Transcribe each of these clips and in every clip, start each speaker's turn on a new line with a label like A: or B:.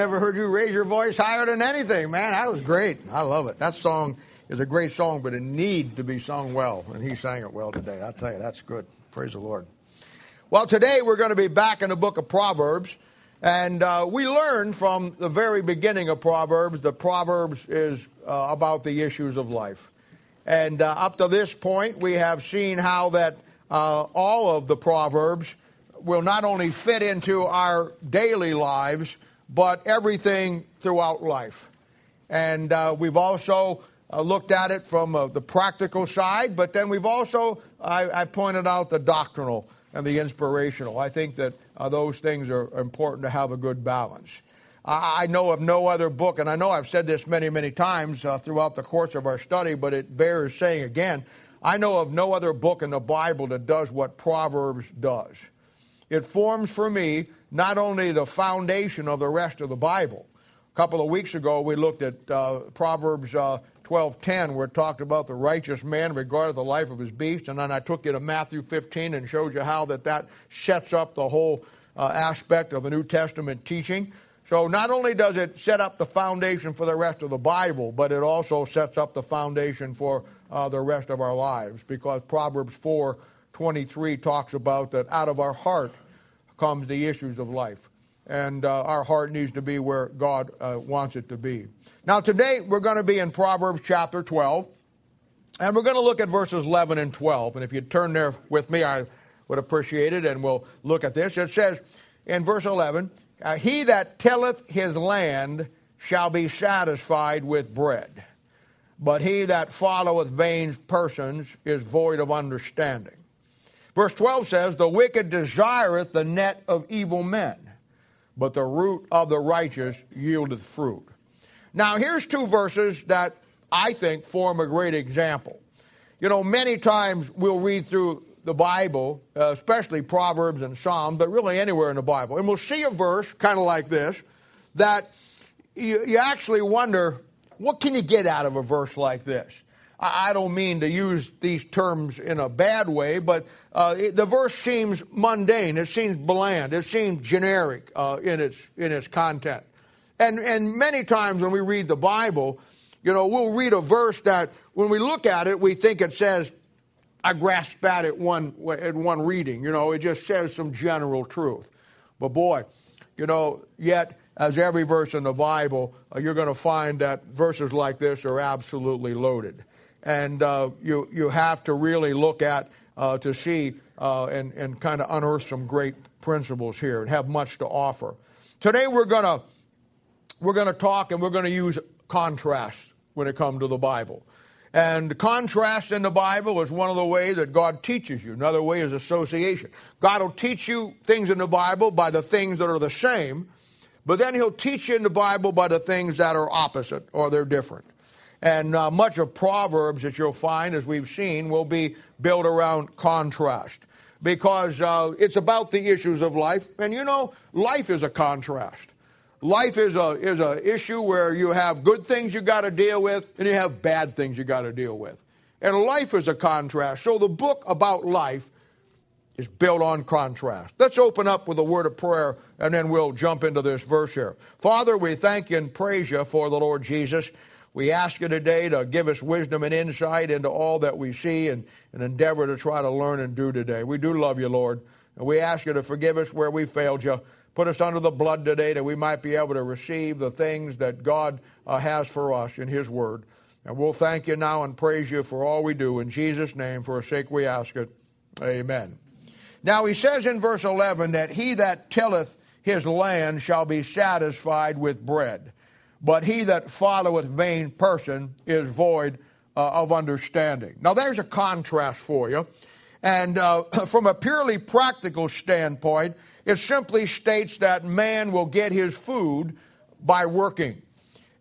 A: Never heard you raise your voice higher than anything, man. That was great. I love it. That song is a great song, but it need to be sung well, and he sang it well today. I tell you, that's good. Praise the Lord. Well, today we're going to be back in the book of Proverbs, and uh, we learned from the very beginning of Proverbs that Proverbs is uh, about the issues of life. And uh, up to this point, we have seen how that uh, all of the Proverbs will not only fit into our daily lives, but everything throughout life. And uh, we've also uh, looked at it from uh, the practical side, but then we've also, I, I, pointed out the doctrinal and the inspirational. I think that uh, those things are important to have a good balance. I, I, know of no other book, and I know I've said this many, many times uh, throughout the course of our study, but it bears saying again. I know of no other book in the Bible that does what Proverbs does. It forms for me not only the foundation of the rest of the Bible. A couple of weeks ago, we looked at uh, Proverbs uh, 12:10, where it talked about the righteous man regarded the life of his beast, and then I took you to Matthew 15 and showed you how that that sets up the whole uh, aspect of the New Testament teaching. So not only does it set up the foundation for the rest of the Bible, but it also sets up the foundation for uh, the rest of our lives, because Proverbs 4:23 talks about that out of our heart comes the issues of life and uh, our heart needs to be where God uh, wants it to be. Now, today we're going to be in Proverbs chapter 12, and we're going to look at verses 11 and 12. And if you'd turn there with me, I would appreciate it, and we'll look at this. It says in verse 11, uh, He that tilleth his land shall be satisfied with bread, but he that followeth vain persons is void of understanding. Verse 12 says, The wicked desireth the net of evil men but the root of the righteous yieldeth fruit. Now, here's two verses that I think form a great example. You know, many times we'll read through the Bible, uh, especially Proverbs and Psalms, but really anywhere in the Bible, and we'll see a verse kind of like this that you, you actually wonder what can you get out of a verse like this? I don't mean to use these terms in a bad way, but uh, the verse seems mundane. It seems bland. It seems generic uh, in its in its content. And and many times when we read the Bible, you know, we'll read a verse that when we look at it, we think it says, "I grasp at it one at one reading." You know, it just says some general truth. But boy, you know, yet as every verse in the Bible, uh, you're going to find that verses like this are absolutely loaded and uh, you, you have to really look at uh, to see uh, and, and kind of unearth some great principles here and have much to offer. Today we're going to we're going to talk and we're going to use contrast when it comes to the Bible. And contrast in the Bible is one of the ways that God teaches you. Another way is association. God will teach you things in the Bible by the things that are the same, but then He'll teach you in the Bible by the things that are opposite or they're different. And uh, much of Proverbs that you'll find, as we've seen, will be built around contrast because uh, it's about the issues of life. And you know, life is a contrast. Life is a is a issue where you have good things you got to deal with, and you have bad things you got to deal with. And life is a contrast. So the book about life is built on contrast. Let's open up with a word of prayer, and then we'll jump into this verse here. Father, we thank you and praise you for the Lord Jesus. We ask you today to give us wisdom and insight into all that we see and, and endeavor to try to learn and do today. We do love you, Lord. And we ask you to forgive us where we failed you. Put us under the blood today that we might be able to receive the things that God uh, has for us in His Word. And we'll thank you now and praise you for all we do. In Jesus' name, for a sake we ask it. Amen. Now he says in verse 11 that he that tilleth his land shall be satisfied with bread but he that followeth vain person is void uh, of understanding. Now, there's a contrast for you. And uh, from a purely practical standpoint, it simply states that man will get his food by working.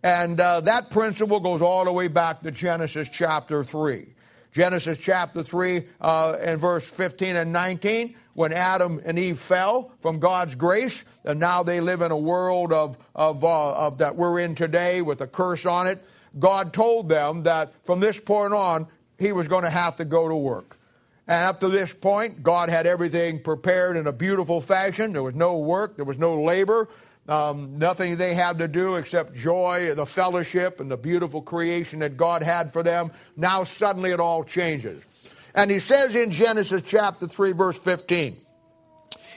A: And uh, that principle goes all the way back to Genesis chapter 3. Genesis chapter 3 uh, and verse 15 and 19, when Adam and Eve fell from God's grace, and now they live in a world of, of, uh, of that we're in today with a curse on it. God told them that from this point on, he was going to have to go to work. And up to this point, God had everything prepared in a beautiful fashion. There was no work, there was no labor. um, nothing they had to do except joy, the fellowship, and the beautiful creation that God had for them. Now suddenly it all changes. And he says in Genesis chapter 3, verse 15,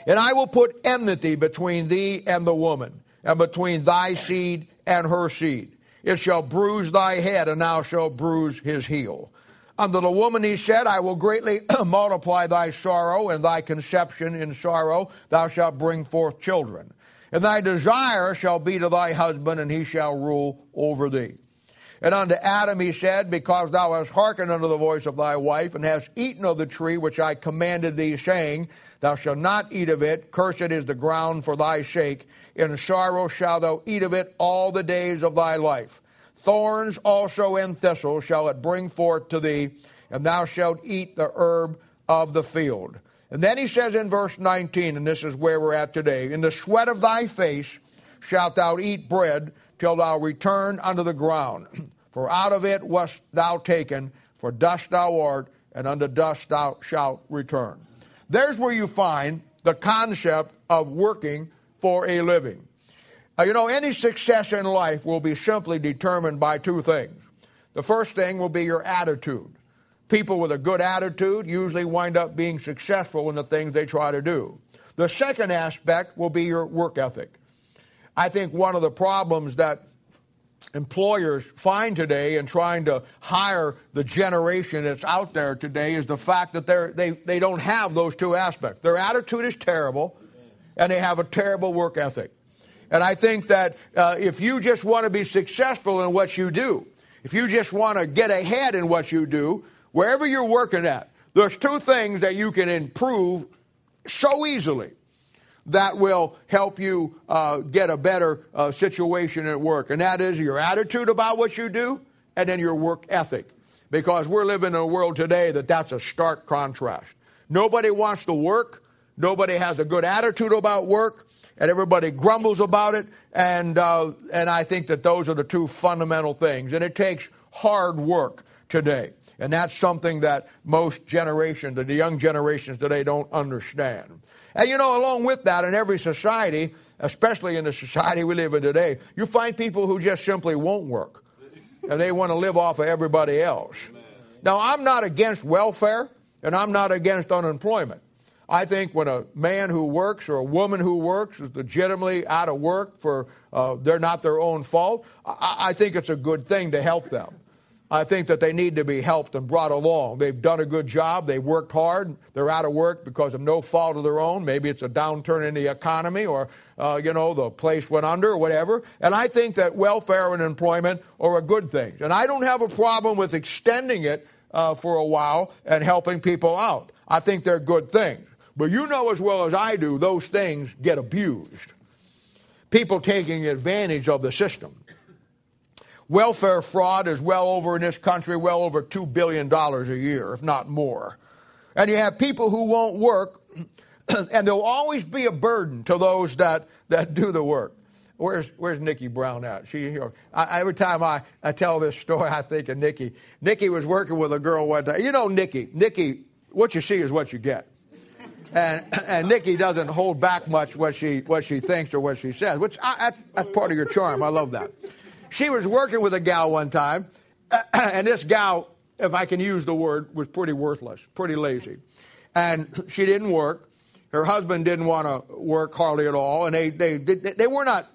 A: And I will put enmity between thee and the woman, and between thy seed and her seed. It shall bruise thy head, and thou shalt bruise his heel. Unto the woman he said, I will greatly multiply thy sorrow, and thy conception in sorrow thou shalt bring forth children. And thy desire shall be to thy husband, and he shall rule over thee. And unto Adam he said, Because thou hast hearkened unto the voice of thy wife, and hast eaten of the tree which I commanded thee, saying, Thou shalt not eat of it, cursed is the ground for thy sake. In sorrow shalt thou eat of it all the days of thy life. Thorns also and thistles shall it bring forth to thee, and thou shalt eat the herb of the field. And then he says in verse 19, and this is where we're at today In the sweat of thy face shalt thou eat bread till thou return unto the ground. For out of it wast thou taken, for dust thou art, and unto dust thou shalt return. There's where you find the concept of working for a living. Uh, you know, any success in life will be simply determined by two things. The first thing will be your attitude. People with a good attitude usually wind up being successful in the things they try to do. The second aspect will be your work ethic. I think one of the problems that employers find today in trying to hire the generation that's out there today is the fact that they, they don't have those two aspects. Their attitude is terrible, and they have a terrible work ethic. And I think that uh, if you just want to be successful in what you do, if you just want to get ahead in what you do, wherever you're working at, there's two things that you can improve so easily that will help you uh, get a better uh, situation at work. And that is your attitude about what you do and then your work ethic. Because we're living in a world today that that's a stark contrast. Nobody wants to work, nobody has a good attitude about work, and everybody grumbles about it. And, uh, and I think that those are the two fundamental things. And it takes hard work today. And that's something that most generations, the young generations today, don't understand. And you know, along with that, in every society, especially in the society we live in today, you find people who just simply won't work. And they want to live off of everybody else. Now, I'm not against welfare, and I'm not against unemployment. I think when a man who works or a woman who works is legitimately out of work for uh, they're not their own fault, I, I think it's a good thing to help them. I think that they need to be helped and brought along. They've done a good job. They've worked hard. They're out of work because of no fault of their own. Maybe it's a downturn in the economy or, uh, you know, the place went under or whatever. And I think that welfare and employment are a good thing. And I don't have a problem with extending it uh, for a while and helping people out. I think they're good things. But you know as well as I do, those things get abused. People taking advantage of the system. Welfare fraud is well over in this country, well over $2 billion a year, if not more. And you have people who won't work, and there'll always be a burden to those that, that do the work. Where's, where's Nikki Brown at? She here. I, every time I, I tell this story, I think of Nikki. Nikki was working with a girl one day. You know Nikki. Nikki, what you see is what you get. And, and Nikki doesn't hold back much what she, what she thinks or what she says, which I, that's part of your charm. I love that. She was working with a gal one time, and this gal, if I can use the word, was pretty worthless, pretty lazy. And she didn't work. Her husband didn't want to work hardly at all, and they, they, they were not,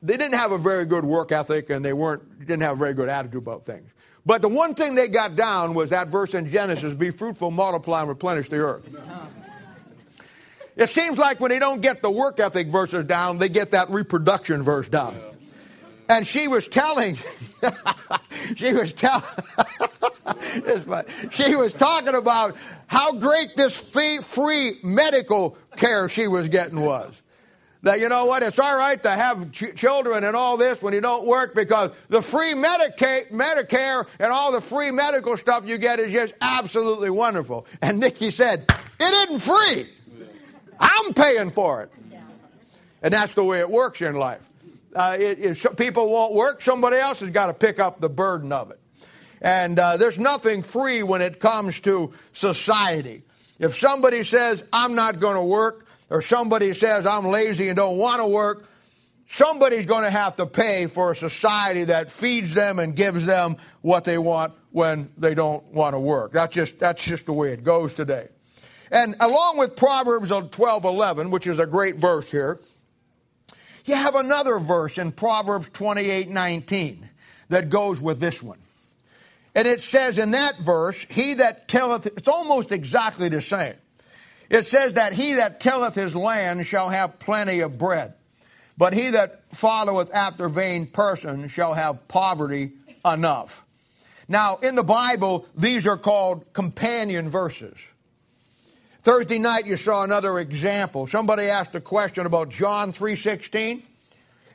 A: they didn't have a very good work ethic, and they weren't, didn't have a very good attitude about things. But the one thing they got down was that verse in Genesis be fruitful, multiply, and replenish the earth. It seems like when they don't get the work ethic verses down, they get that reproduction verse down. And she was telling, she was telling, she was talking about how great this fee, free medical care she was getting was. That you know what, it's all right to have ch- children and all this when you don't work because the free Medicaid, Medicare and all the free medical stuff you get is just absolutely wonderful. And Nikki said, "It isn't free. I'm paying for it." And that's the way it works in life uh, if people won't work, somebody else has got to pick up the burden of it. And uh, there's nothing free when it comes to society. If somebody says, I'm not going to work, or somebody says, I'm lazy and don't want to work, somebody's going to have to pay for a society that feeds them and gives them what they want when they don't want to work. That's just, that's just the way it goes today. And along with Proverbs 12 11, which is a great verse here, you have another verse in Proverbs 28 19 that goes with this one. And it says in that verse, He that telleth, it's almost exactly the same. It says that he that telleth his land shall have plenty of bread, but he that followeth after vain persons shall have poverty enough. Now, in the Bible, these are called companion verses. Thursday night you saw another example. Somebody asked a question about John 3:16,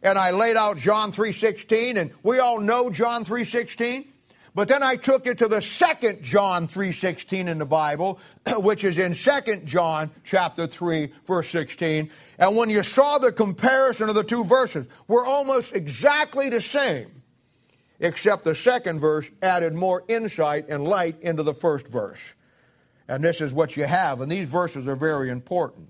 A: and I laid out John 3:16 and we all know John 3:16. But then I took it to the second John 3:16 in the Bible, which is in Second John chapter 3 verse 16. And when you saw the comparison of the two verses, we're almost exactly the same, except the second verse added more insight and light into the first verse. And this is what you have, and these verses are very important.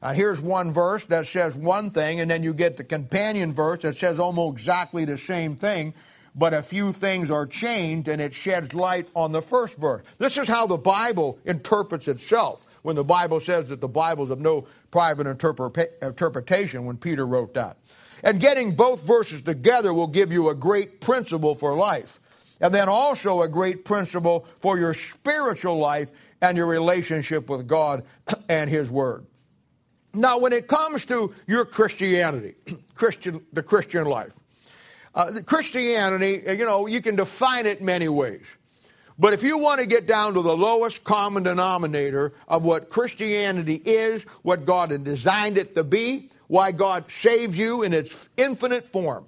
A: And here's one verse that says one thing, and then you get the companion verse that says almost exactly the same thing but a few things are changed and it sheds light on the first verse. This is how the Bible interprets itself when the Bible says that the Bible is of no private interpretation when Peter wrote that. And getting both verses together will give you a great principle for life. And then also a great principle for your spiritual life and your relationship with God and His Word. Now, when it comes to your Christianity, Christian, the Christian life, uh, Christianity, uh, you know, you can define it many ways. But if you want to get down to the lowest common denominator of what Christianity is, what God had designed it to be, why God saved you in its infinite form,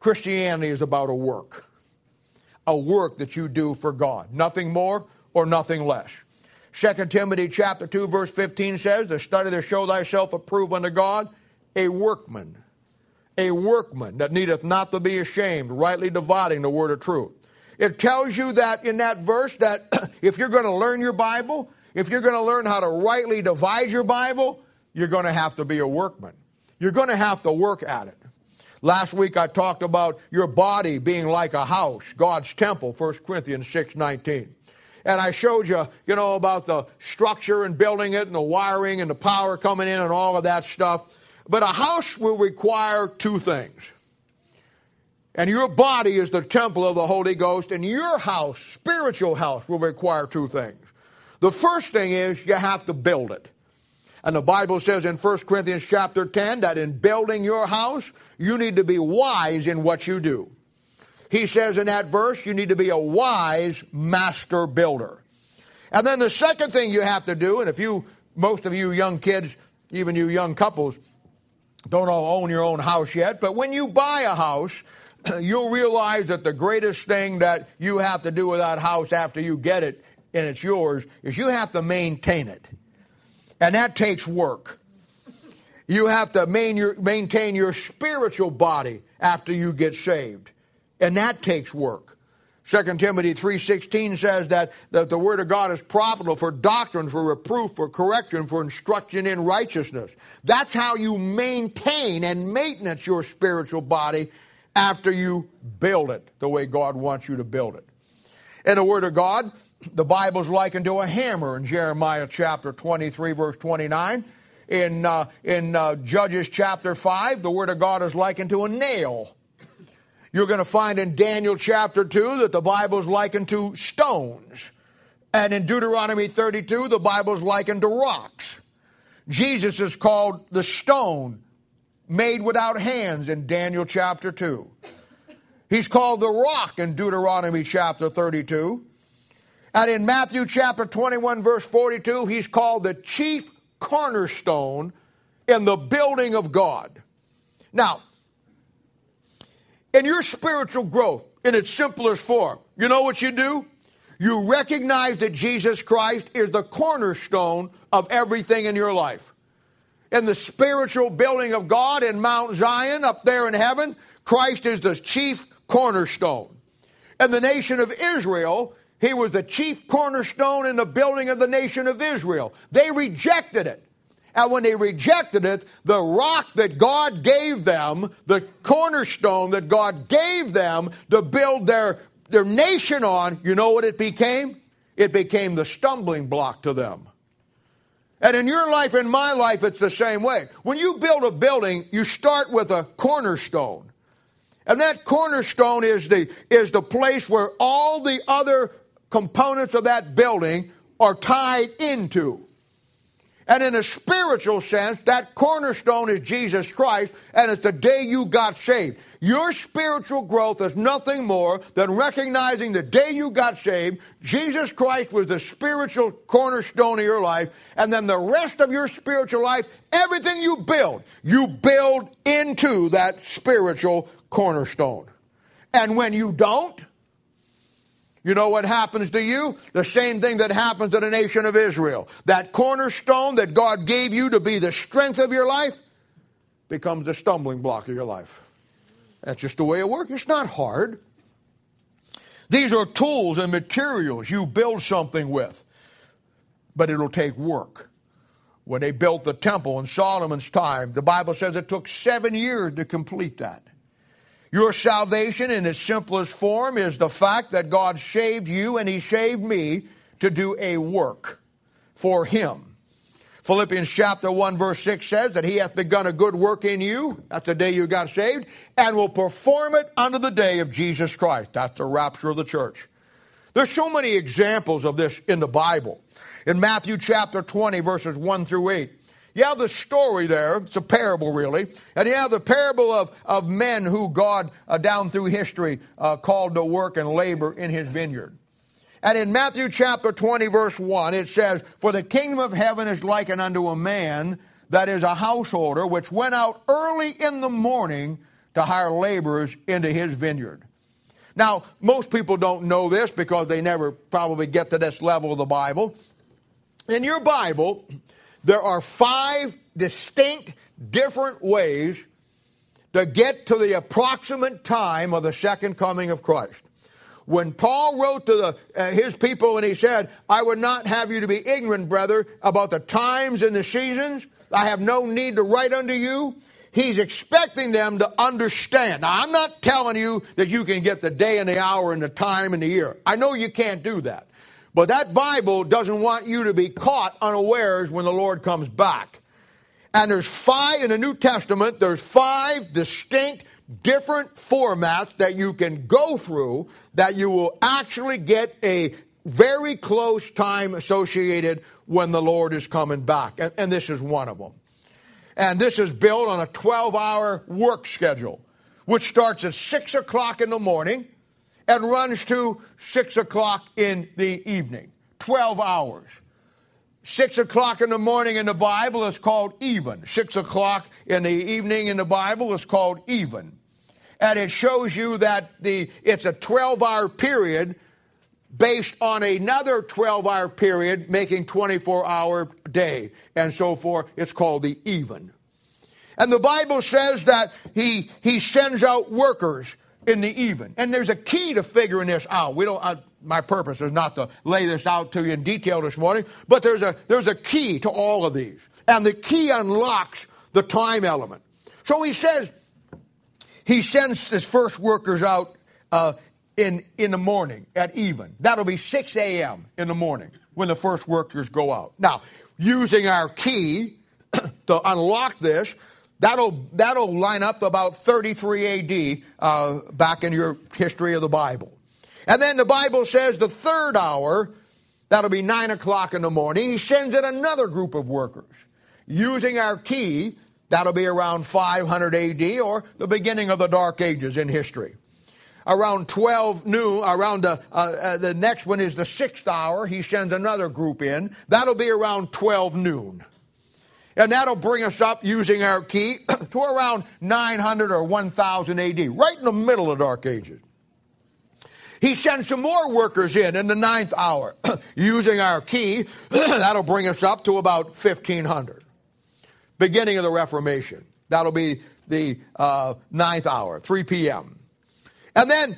A: Christianity is about a work. A work that you do for God. Nothing more or nothing less. 2 Timothy chapter 2 verse 15 says, The study to show thyself approved unto God, a workman a workman that needeth not to be ashamed, rightly dividing the word of truth. It tells you that in that verse that if you're going to learn your Bible, if you're going to learn how to rightly divide your Bible, you're going to have to be a workman. You're going to have to work at it. Last week I talked about your body being like a house, God's temple, 1 Corinthians 6 19. And I showed you, you know, about the structure and building it and the wiring and the power coming in and all of that stuff. But a house will require two things. And your body is the temple of the Holy Ghost, and your house, spiritual house, will require two things. The first thing is you have to build it. And the Bible says in 1 Corinthians chapter 10 that in building your house, you need to be wise in what you do. He says in that verse, you need to be a wise master builder. And then the second thing you have to do, and if you, most of you young kids, even you young couples, don't all own your own house yet, but when you buy a house, you'll realize that the greatest thing that you have to do with that house after you get it and it's yours is you have to maintain it. And that takes work. You have to maintain your spiritual body after you get saved. And that takes work. 2 Timothy 3.16 says that, that the Word of God is profitable for doctrine, for reproof, for correction, for instruction in righteousness. That's how you maintain and maintenance your spiritual body after you build it the way God wants you to build it. In the Word of God, the Bible's likened to a hammer in Jeremiah chapter 23, verse 29. In, uh, in uh, Judges chapter 5, the Word of God is likened to a nail you're going to find in Daniel chapter 2 that the Bible is likened to stones. And in Deuteronomy 32, the Bible is likened to rocks. Jesus is called the stone made without hands in Daniel chapter 2. He's called the rock in Deuteronomy chapter 32. And in Matthew chapter 21, verse 42, he's called the chief cornerstone in the building of God. Now, in your spiritual growth in its simplest form, you know what you do? You recognize that Jesus Christ is the cornerstone of everything in your life. In the spiritual building of God in Mount Zion up there in heaven, Christ is the chief cornerstone. In the nation of Israel, he was the chief cornerstone in the building of the nation of Israel. They rejected it. And when they rejected it, the rock that God gave them, the cornerstone that God gave them to build their, their nation on, you know what it became? It became the stumbling block to them. And in your life, in my life, it's the same way. When you build a building, you start with a cornerstone. And that cornerstone is the, is the place where all the other components of that building are tied into. And in a spiritual sense, that cornerstone is Jesus Christ, and it's the day you got saved. Your spiritual growth is nothing more than recognizing the day you got saved, Jesus Christ was the spiritual cornerstone of your life, and then the rest of your spiritual life, everything you build, you build into that spiritual cornerstone. And when you don't, you know what happens to you? The same thing that happens to the nation of Israel. That cornerstone that God gave you to be the strength of your life becomes the stumbling block of your life. That's just the way it works. It's not hard. These are tools and materials you build something with, but it'll take work. When they built the temple in Solomon's time, the Bible says it took seven years to complete that. Your salvation in its simplest form is the fact that God saved you and He saved me to do a work for Him. Philippians chapter 1 verse 6 says that he hath begun a good work in you, that's the day you got saved, and will perform it unto the day of Jesus Christ. That's the rapture of the church. There's so many examples of this in the Bible. In Matthew chapter 20 verses 1 through 8, you have the story there. It's a parable, really. And you have the parable of, of men who God, uh, down through history, uh, called to work and labor in his vineyard. And in Matthew chapter 20, verse 1, it says, For the kingdom of heaven is likened unto a man that is a householder, which went out early in the morning to hire laborers into his vineyard. Now, most people don't know this because they never probably get to this level of the Bible. In your Bible, there are five distinct different ways to get to the approximate time of the second coming of Christ. When Paul wrote to the, uh, his people and he said, I would not have you to be ignorant, brother, about the times and the seasons, I have no need to write unto you. He's expecting them to understand. Now, I'm not telling you that you can get the day and the hour and the time and the year. I know you can't do that. But that Bible doesn't want you to be caught unawares when the Lord comes back. And there's five in the New Testament, there's five distinct different formats that you can go through that you will actually get a very close time associated when the Lord is coming back. And, and this is one of them. And this is built on a 12 hour work schedule, which starts at 6 o'clock in the morning and runs to 6 o'clock in the evening. 12 hours. 6 o'clock in the morning in the Bible is called even. 6 o'clock in the evening in the Bible is called even. And it shows you that the, it's a 12 hour period based on another 12 hour period making 24 hour day and so forth. It's called the even. And the Bible says that he, he sends out workers in the even. And there's a key to figuring this out. We don't. my purpose is not to lay this out to you in detail this morning, but there's a there's a key to all of these, and the key unlocks the time element. So he says he sends his first workers out uh, in in the morning at even. That'll be 6 a.m. in the morning when the first workers go out. Now, using our key to unlock this, That'll, that'll line up about 33 AD uh, back in your history of the Bible. And then the Bible says the third hour, that'll be 9 o'clock in the morning, he sends in another group of workers. Using our key, that'll be around 500 AD or the beginning of the Dark Ages in history. Around 12 noon, around the, uh, uh, the next one is the sixth hour, he sends another group in. That'll be around 12 noon. And that'll bring us up using our key to around 900 or 1000 AD, right in the middle of the Dark Ages. He sends some more workers in in the ninth hour using our key. that'll bring us up to about 1500. Beginning of the Reformation. That'll be the uh, ninth hour, 3 p.m. And then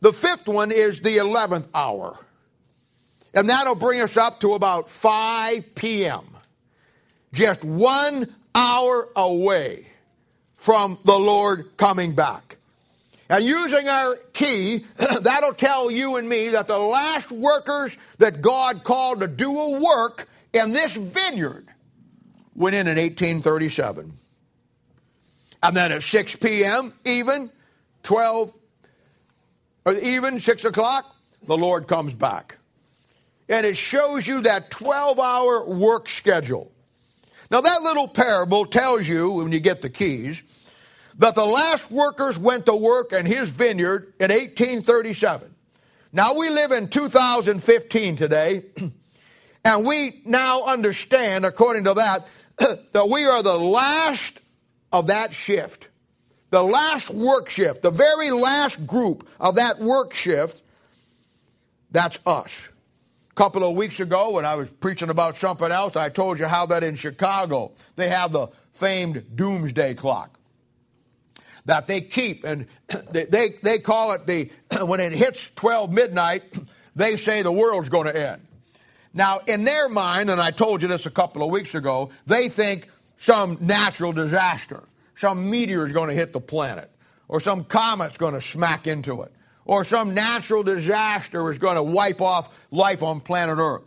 A: the fifth one is the 11th hour. And that'll bring us up to about 5 p.m. just one hour away from the Lord coming back. And using our key, that'll tell you and me that the last workers that God called to do a work in this vineyard went in in 1837. And then at 6 p.m., even 12, or even 6 o'clock, the Lord comes back. And it shows you that 12 hour work schedule. Now, that little parable tells you, when you get the keys, that the last workers went to work in his vineyard in 1837. Now we live in 2015 today, and we now understand, according to that, that we are the last of that shift. The last work shift, the very last group of that work shift, that's us. Couple of weeks ago, when I was preaching about something else, I told you how that in Chicago they have the famed doomsday clock that they keep, and they, they, they call it the, when it hits 12 midnight, they say the world's going to end. Now, in their mind, and I told you this a couple of weeks ago, they think some natural disaster, some meteor is going to hit the planet, or some comet's going to smack into it, or some natural disaster is going to wipe off life on planet Earth.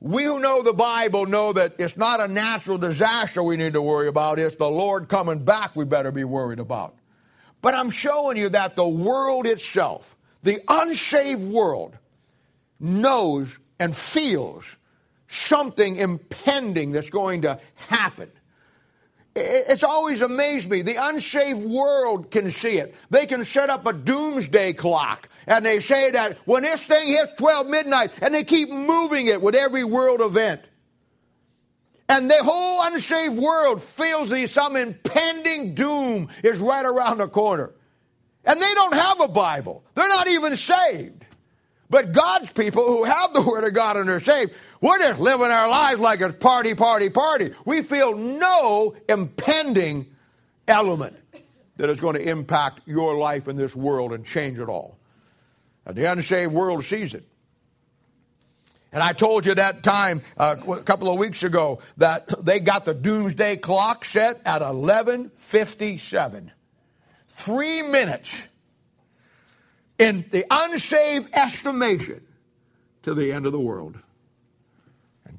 A: We who know the Bible know that it's not a natural disaster we need to worry about, it's the Lord coming back we better be worried about. But I'm showing you that the world itself, the unsaved world, knows and feels something impending that's going to happen. It's always amazed me. The unsaved world can see it. They can set up a doomsday clock and they say that when this thing hits 12 midnight and they keep moving it with every world event. And the whole unsaved world feels that some impending doom is right around the corner. And they don't have a Bible. They're not even saved. But God's people who have the Word of God and are saved, we're just living our lives like it's party, party, party. We feel no impending element that is going to impact your life in this world and change it all. And the unsaved world sees it. And I told you that time uh, a couple of weeks ago that they got the doomsday clock set at 11:57. 3 minutes in the unsaved estimation to the end of the world.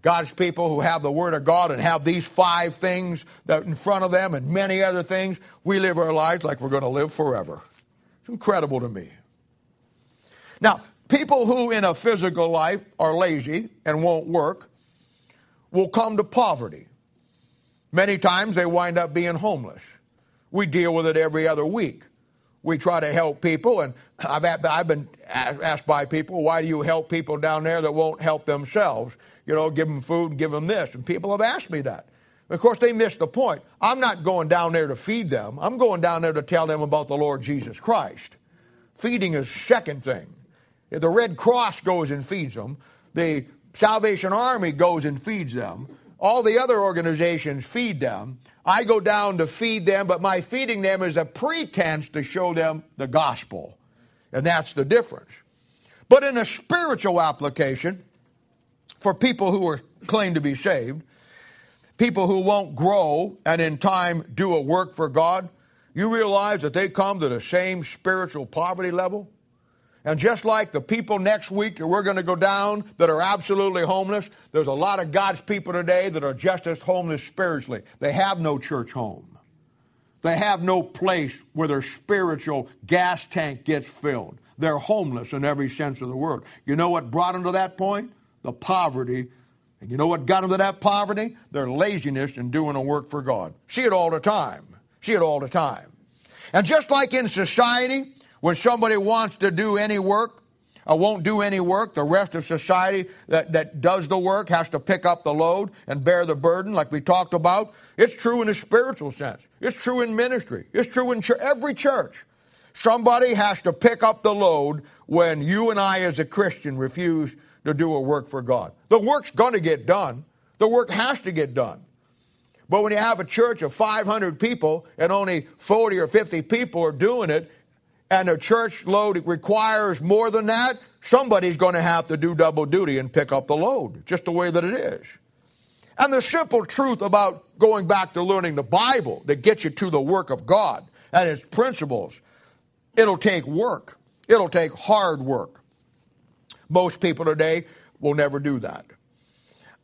A: God's people who have the Word of God and have these five things in front of them and many other things, we live our lives like we're going to live forever. It's incredible to me. Now, People who in a physical life are lazy and won't work will come to poverty. Many times they wind up being homeless. We deal with it every other week. We try to help people, and I've, I've been asked by people, why do you help people down there that won't help themselves? You know, give them food and give them this. And people have asked me that. Of course, they missed the point. I'm not going down there to feed them. I'm going down there to tell them about the Lord Jesus Christ. Feeding is second thing. The Red Cross goes and feeds them. The Salvation Army goes and feeds them. All the other organizations feed them. I go down to feed them, but my feeding them is a pretense to show them the gospel. And that's the difference. But in a spiritual application, for people who are claim to be saved, people who won't grow and in time do a work for God, you realize that they come to the same spiritual poverty level? And just like the people next week that we're going to go down that are absolutely homeless, there's a lot of God's people today that are just as homeless spiritually. They have no church home. They have no place where their spiritual gas tank gets filled. They're homeless in every sense of the word. You know what brought them to that point? The poverty. And you know what got them to that poverty? Their laziness in doing a work for God. See it all the time. See it all the time. And just like in society, when somebody wants to do any work, or won't do any work, the rest of society that, that does the work has to pick up the load and bear the burden, like we talked about. It's true in a spiritual sense. It's true in ministry. It's true in ch- every church. Somebody has to pick up the load when you and I, as a Christian, refuse to do a work for God. The work's going to get done. The work has to get done. But when you have a church of 500 people and only 40 or 50 people are doing it, and a church load requires more than that, somebody's going to have to do double duty and pick up the load, just the way that it is. And the simple truth about going back to learning the Bible that gets you to the work of God and its principles, it'll take work. It'll take hard work. Most people today will never do that.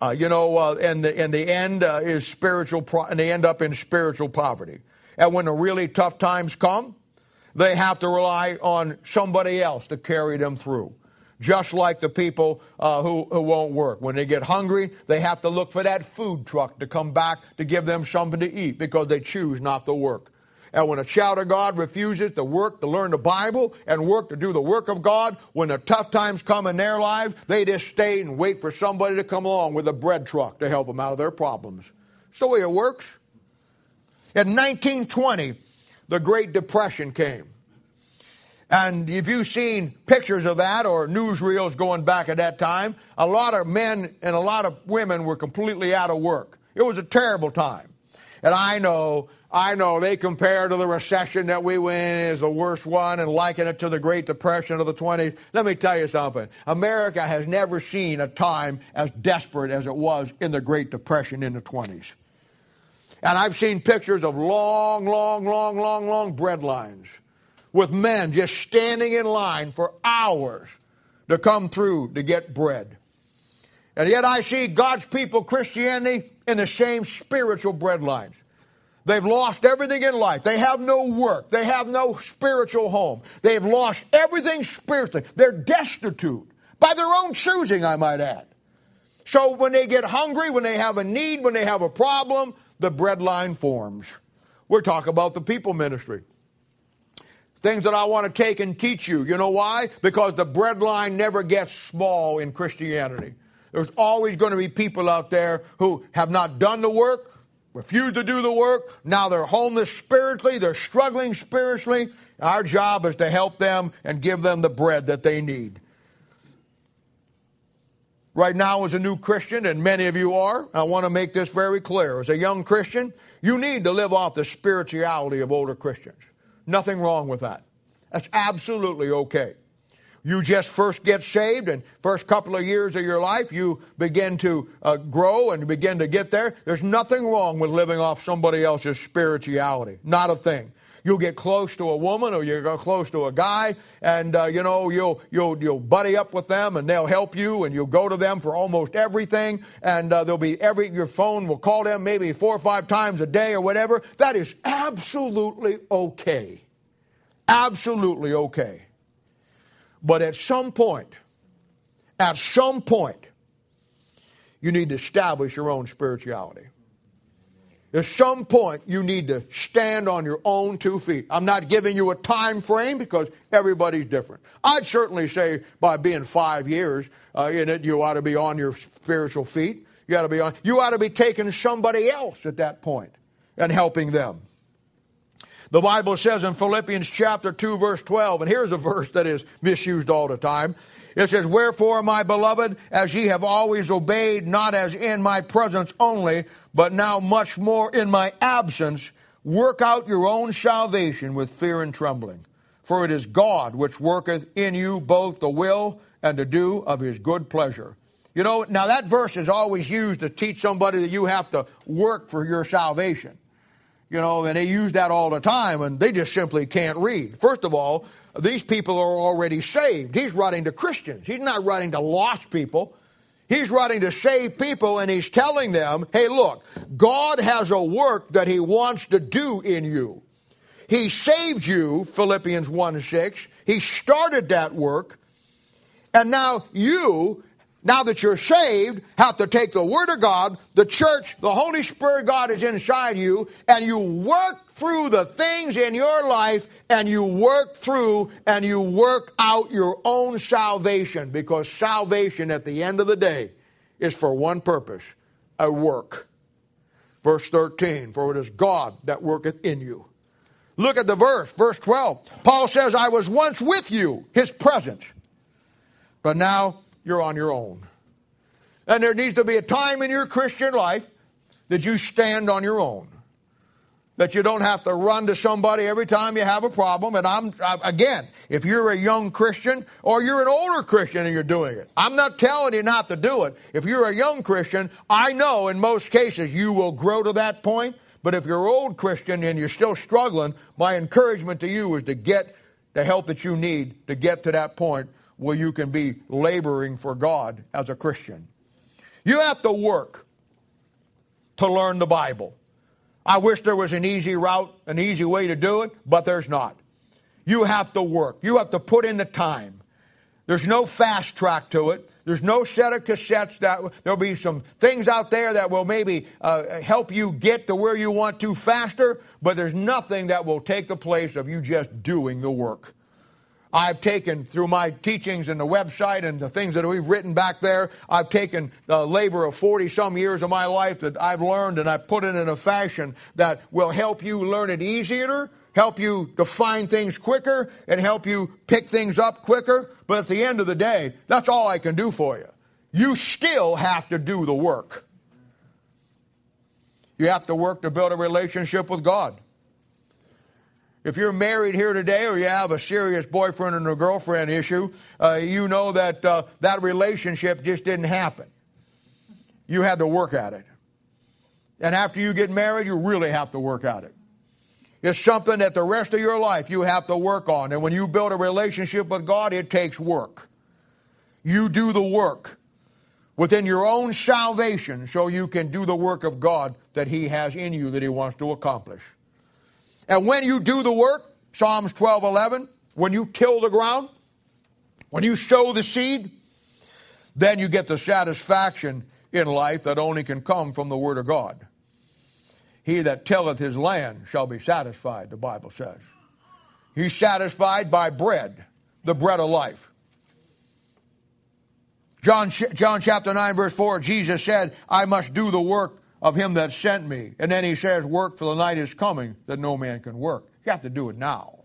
A: Uh, you know, uh, and, the, and the end uh, is spiritual, pro- and they end up in spiritual poverty. And when the really tough times come, they have to rely on somebody else to carry them through. Just like the people uh, who, who won't work. When they get hungry, they have to look for that food truck to come back to give them something to eat because they choose not to work. And when a child of God refuses to work to learn the Bible and work to do the work of God, when the tough times come in their lives, they just stay and wait for somebody to come along with a bread truck to help them out of their problems. It's the way it works. In 1920, the Great Depression came. And if you've seen pictures of that or newsreels going back at that time, a lot of men and a lot of women were completely out of work. It was a terrible time. And I know, I know they compare to the recession that we went in as the worst one and liken it to the Great Depression of the 20s. Let me tell you something. America has never seen a time as desperate as it was in the Great Depression in the 20s. And I've seen pictures of long, long, long, long, long bread lines with men just standing in line for hours to come through to get bread. And yet I see God's people, Christianity, in the same spiritual bread lines. They've lost everything in life. They have no work. They have no spiritual home. They've lost everything spiritually. They're destitute by their own choosing, I might add. So when they get hungry, when they have a need, when they have a problem, the breadline forms. We're talking about the people ministry. Things that I want to take and teach you. You know why? Because the breadline never gets small in Christianity. There's always going to be people out there who have not done the work, refuse to do the work. Now they're homeless spiritually, they're struggling spiritually. Our job is to help them and give them the bread that they need. Right now, as a new Christian, and many of you are, I want to make this very clear. As a young Christian, you need to live off the spirituality of older Christians. Nothing wrong with that. That's absolutely okay. You just first get saved, and first couple of years of your life, you begin to uh, grow and begin to get there. There's nothing wrong with living off somebody else's spirituality. Not a thing. You'll get close to a woman or you get close to a guy, and uh, you know you'll you'll you'll buddy up with them, and they'll help you, and you'll go to them for almost everything, and uh, there'll be every your phone will call them maybe four or five times a day or whatever. That is absolutely okay, absolutely okay. But at some point, at some point, you need to establish your own spirituality. At some point, you need to stand on your own two feet. I'm not giving you a time frame because everybody's different. I'd certainly say by being five years uh, in it, you ought to be on your spiritual feet. You ought to be on. You ought to be taking somebody else at that point and helping them. The Bible says in Philippians chapter 2 verse 12, and here's a verse that is misused all the time. It says, Wherefore, my beloved, as ye have always obeyed, not as in my presence only, but now much more in my absence, work out your own salvation with fear and trembling. For it is God which worketh in you both the will and the do of his good pleasure. You know, now that verse is always used to teach somebody that you have to work for your salvation. You know, and they use that all the time, and they just simply can't read. First of all, these people are already saved. He's writing to Christians. He's not writing to lost people. He's writing to save people and he's telling them, hey, look, God has a work that he wants to do in you. He saved you, Philippians 1 6. He started that work. And now you now that you're saved, have to take the Word of God, the church, the Holy Spirit God is inside you, and you work through the things in your life, and you work through and you work out your own salvation, because salvation at the end of the day is for one purpose a work. Verse 13, for it is God that worketh in you. Look at the verse, verse 12. Paul says, I was once with you, his presence, but now you're on your own. And there needs to be a time in your Christian life that you stand on your own. that you don't have to run to somebody every time you have a problem. And I'm, again, if you're a young Christian or you're an older Christian and you're doing it, I'm not telling you not to do it. If you're a young Christian, I know in most cases you will grow to that point. But if you're an old Christian and you're still struggling, my encouragement to you is to get the help that you need to get to that point where you can be laboring for God as a Christian. You have to work to learn the Bible. I wish there was an easy route, an easy way to do it, but there's not. You have to work. You have to put in the time. There's no fast track to it. There's no set of cassettes that there'll be some things out there that will maybe uh, help you get to where you want to faster, but there's nothing that will take the place of you just doing the work. I've taken through my teachings and the website and the things that we've written back there, I've taken the labor of 40 some years of my life that I've learned and I put it in a fashion that will help you learn it easier, help you define things quicker, and help you pick things up quicker. But at the end of the day, that's all I can do for you. You still have to do the work. You have to work to build a relationship with God. If you're married here today or you have a serious boyfriend and a girlfriend issue, uh, you know that uh, that relationship just didn't happen. You had to work at it. And after you get married, you really have to work at it. It's something that the rest of your life you have to work on. And when you build a relationship with God, it takes work. You do the work within your own salvation so you can do the work of God that He has in you that He wants to accomplish. And when you do the work, Psalms 12 11, when you till the ground, when you sow the seed, then you get the satisfaction in life that only can come from the Word of God. He that tilleth his land shall be satisfied, the Bible says. He's satisfied by bread, the bread of life. John, John chapter 9, verse 4, Jesus said, I must do the work of him that sent me. And then he says, Work for the night is coming that no man can work. You have to do it now.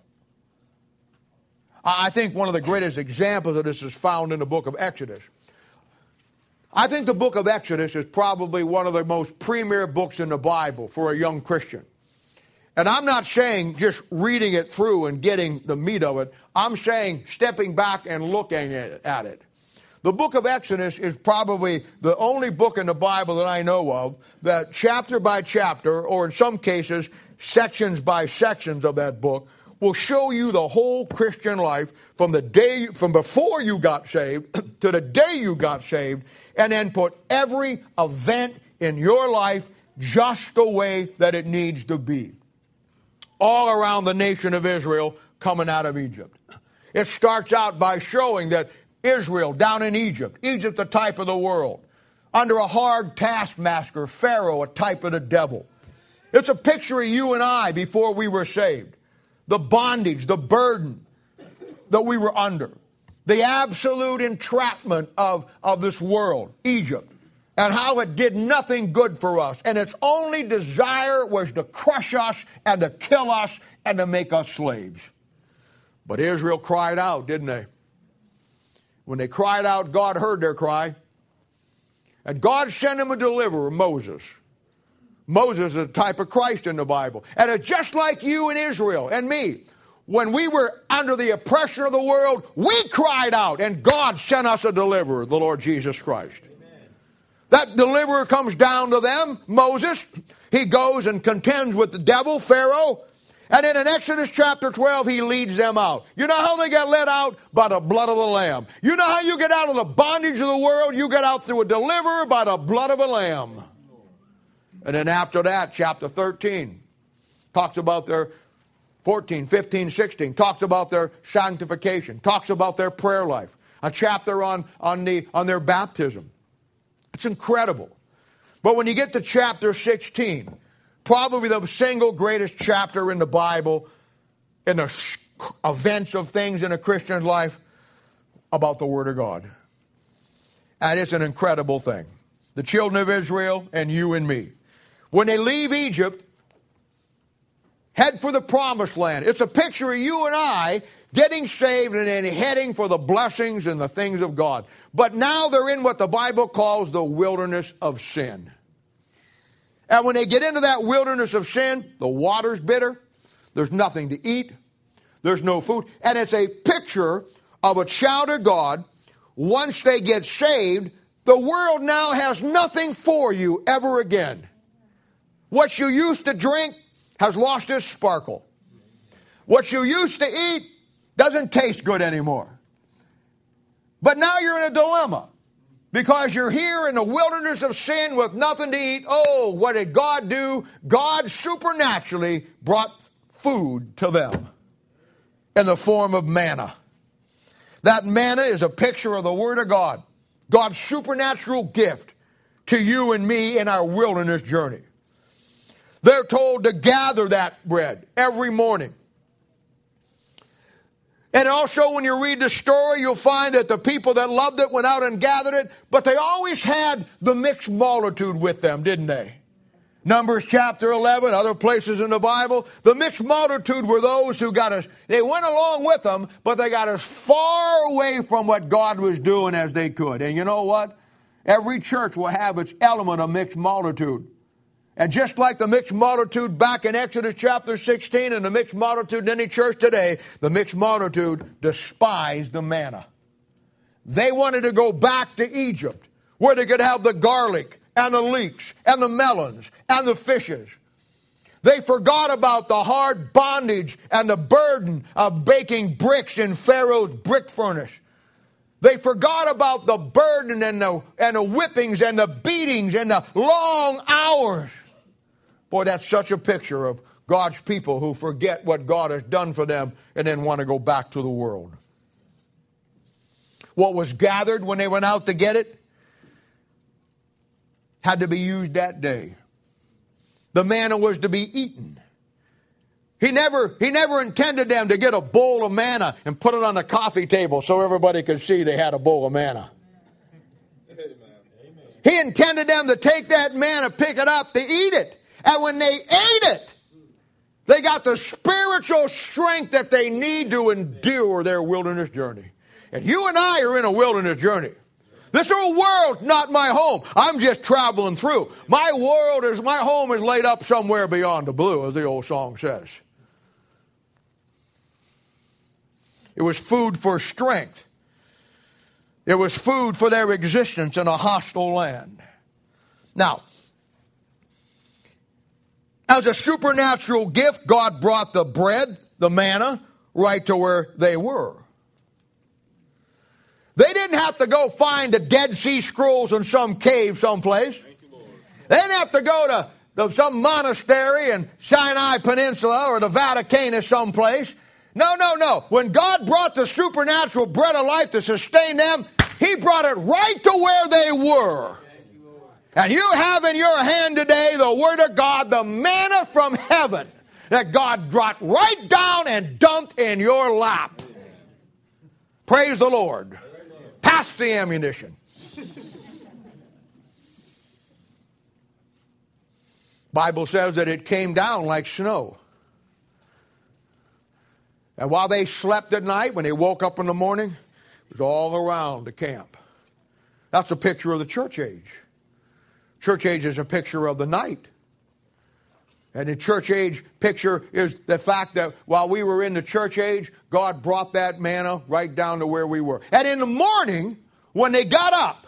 A: I think one of the greatest examples of this is found in the book of Exodus. I think the book of Exodus is probably one of the most premier books in the Bible for a young Christian. And I'm not saying just reading it through and getting the meat of it. I'm saying stepping back and looking at it. The book of Exodus is probably the only book in the Bible that I know of that chapter by chapter, or in some cases, sections by sections of that book, will show you the whole Christian life from the day, from before you got saved to the day you got saved, and then put every event in your life just the way that it needs to be. All around the nation of Israel coming out of Egypt. It starts out by showing that Israel down in Egypt, Egypt, a type of the world, under a hard taskmaster, Pharaoh, a type of the devil. It's a picture of you and I before we were saved. The bondage, the burden that we were under, the absolute entrapment of, of this world, Egypt, and how it did nothing good for us. And its only desire was to crush us and to kill us and to make us slaves. But Israel cried out, didn't they? When they cried out, God heard their cry. And God sent him a deliverer, Moses. Moses is a type of Christ in the Bible. And it's just like you and Israel and me. When we were under the oppression of the world, we cried out, and God sent us a deliverer, the Lord Jesus Christ. Amen. That deliverer comes down to them, Moses. He goes and contends with the devil, Pharaoh, and then in Exodus chapter 12, he leads them out. You know how they got led out? By the blood of the Lamb. You know how you get out of the bondage of the world? You get out through a deliverer by the blood of a lamb. And then after that, chapter 13 talks about their 14, 15, 16, talks about their sanctification, talks about their prayer life, a chapter on, on, the, on their baptism. It's incredible. But when you get to chapter 16, probably the single greatest chapter in the Bible in the events of things in a Christian's life about the Word of God. And it's an incredible thing. The children of Israel and you and me. When they leave Egypt, head for the promised land. It's a picture of you and I getting saved and then heading for the blessings and the things of God. But now they're in what the Bible calls the wilderness of sin. And when they get into that wilderness of sin, the water's bitter, there's nothing to eat, there's no food. And it's a picture of a child of God. Once they get saved, the world now has nothing for you ever again. What you used to drink has lost its sparkle. What you used to eat doesn't taste good anymore. But now you're in a dilemma because you're here in the wilderness of sin with nothing to eat. Oh, what did God do? God supernaturally brought food to them in the form of manna. That manna is a picture of the Word of God, God's supernatural gift to you and me in our wilderness journey. They're told to gather that bread every morning. And also, when you read the story, you'll find that the people that loved it went out and gathered it, but they always had the mixed multitude with them, didn't they? Numbers chapter 11, other places in the Bible, the mixed multitude were those who got us, they went along with them, but they got as far away from what God was doing as they could. And you know what? Every church will have its element of mixed multitude. And just like the mixed multitude back in Exodus chapter 16 and the mixed multitude in any church today, the mixed multitude despised the manna. They wanted to go back to Egypt where they could have the garlic and the leeks and the melons and the fishes. They forgot about the hard bondage and the burden of baking bricks in Pharaoh's brick furnace. They forgot about the burden and the, and the whippings and the beatings and the long hours. Boy, that's such a picture of God's people who forget what God has done for them and then want to go back to the world. What was gathered when they went out to get it had to be used that day. The manna was to be eaten. He never, he never intended them to get a bowl of manna and put it on the coffee table so everybody could see they had a bowl of manna. He intended them to take that manna, pick it up, to eat it. And when they ate it, they got the spiritual strength that they need to endure their wilderness journey. And you and I are in a wilderness journey. This whole world's not my home. I'm just traveling through. My world is, my home is laid up somewhere beyond the blue, as the old song says. It was food for strength. It was food for their existence in a hostile land. Now, as a supernatural gift, God brought the bread, the manna, right to where they were. They didn't have to go find the Dead Sea Scrolls in some cave someplace. They didn't have to go to some monastery in Sinai Peninsula or the Vatican or someplace. No, no, no. When God brought the supernatural bread of life to sustain them, He brought it right to where they were. And you have in your hand today the Word of God, the manna from heaven that God brought right down and dumped in your lap. Praise the Lord. Pass the ammunition. Bible says that it came down like snow. And while they slept at night, when they woke up in the morning, it was all around the camp. That's a picture of the church age. Church age is a picture of the night. And the church age picture is the fact that while we were in the church age, God brought that manna right down to where we were. And in the morning, when they got up,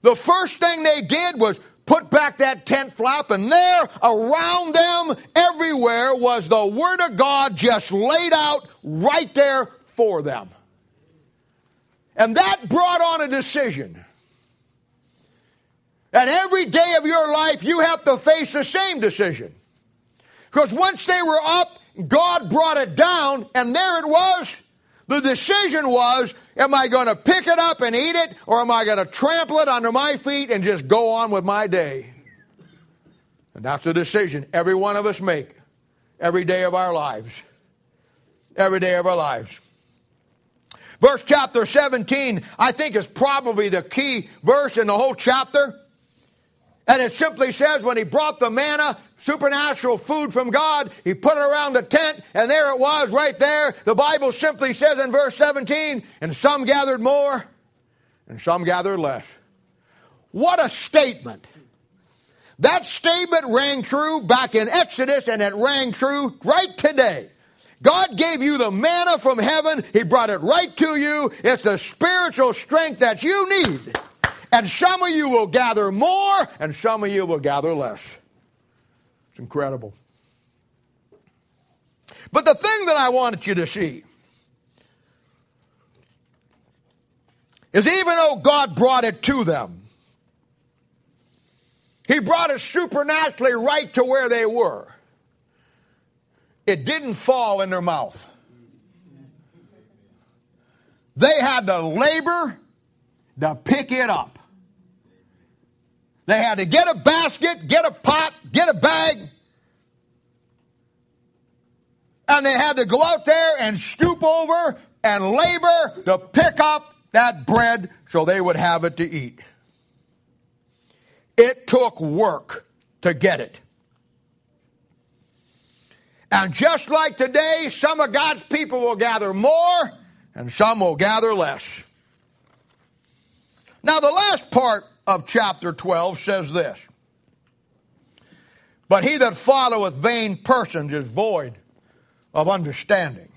A: the first thing they did was put back that tent flap, and there around them everywhere was the Word of God just laid out right there for them. And that brought on a decision. And every day of your life, you have to face the same decision. Because once they were up, God brought it down, and there it was. The decision was am I going to pick it up and eat it, or am I going to trample it under my feet and just go on with my day? And that's the decision every one of us make every day of our lives. Every day of our lives. Verse chapter 17, I think, is probably the key verse in the whole chapter. And it simply says, when he brought the manna, supernatural food from God, he put it around the tent, and there it was right there. The Bible simply says in verse 17, and some gathered more, and some gathered less. What a statement. That statement rang true back in Exodus and it rang true right today. God gave you the manna from heaven. He brought it right to you. It's the spiritual strength that you need. And some of you will gather more and some of you will gather less. It's incredible. But the thing that I wanted you to see is even though God brought it to them, He brought it supernaturally right to where they were. It didn't fall in their mouth. They had to labor to pick it up. They had to get a basket, get a pot, get a bag, and they had to go out there and stoop over and labor to pick up that bread so they would have it to eat. It took work to get it. And just like today, some of God's people will gather more and some will gather less. Now, the last part of chapter 12 says this But he that followeth vain persons is void of understanding.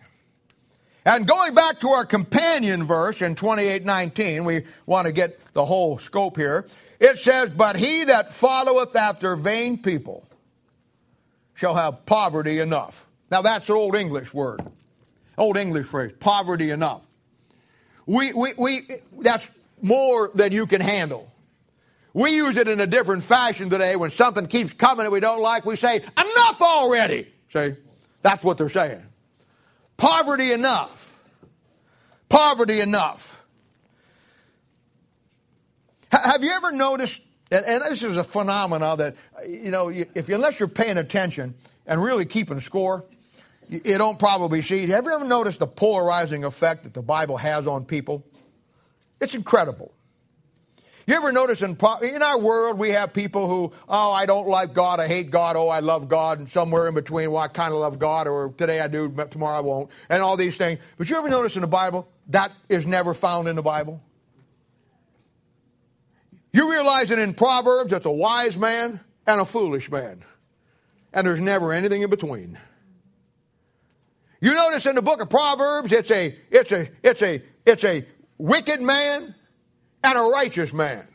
A: And going back to our companion verse in 28:19, we want to get the whole scope here. It says, "But he that followeth after vain people shall have poverty enough." Now that's an old English word, old English phrase, poverty enough. We, we, we, that's more than you can handle. We use it in a different fashion today. When something keeps coming that we don't like, we say, enough already. See? That's what they're saying. Poverty enough. Poverty enough. Have you ever noticed, and, and this is a phenomena that, you know, if you, unless you're paying attention and really keeping score, you, you don't probably see. Have you ever noticed the polarizing effect that the Bible has on people? It's incredible. You ever notice in, in our world we have people who, oh, I don't like God, I hate God, oh, I love God, and somewhere in between, well, I kind of love God, or today I do, but tomorrow I won't, and all these things. But you ever notice in the Bible that is never found in the Bible? You realize that in Proverbs it's a wise man and a foolish man, and there's never anything in between. You notice in the book of Proverbs it's a it's a it's a it's a wicked man and a righteous man.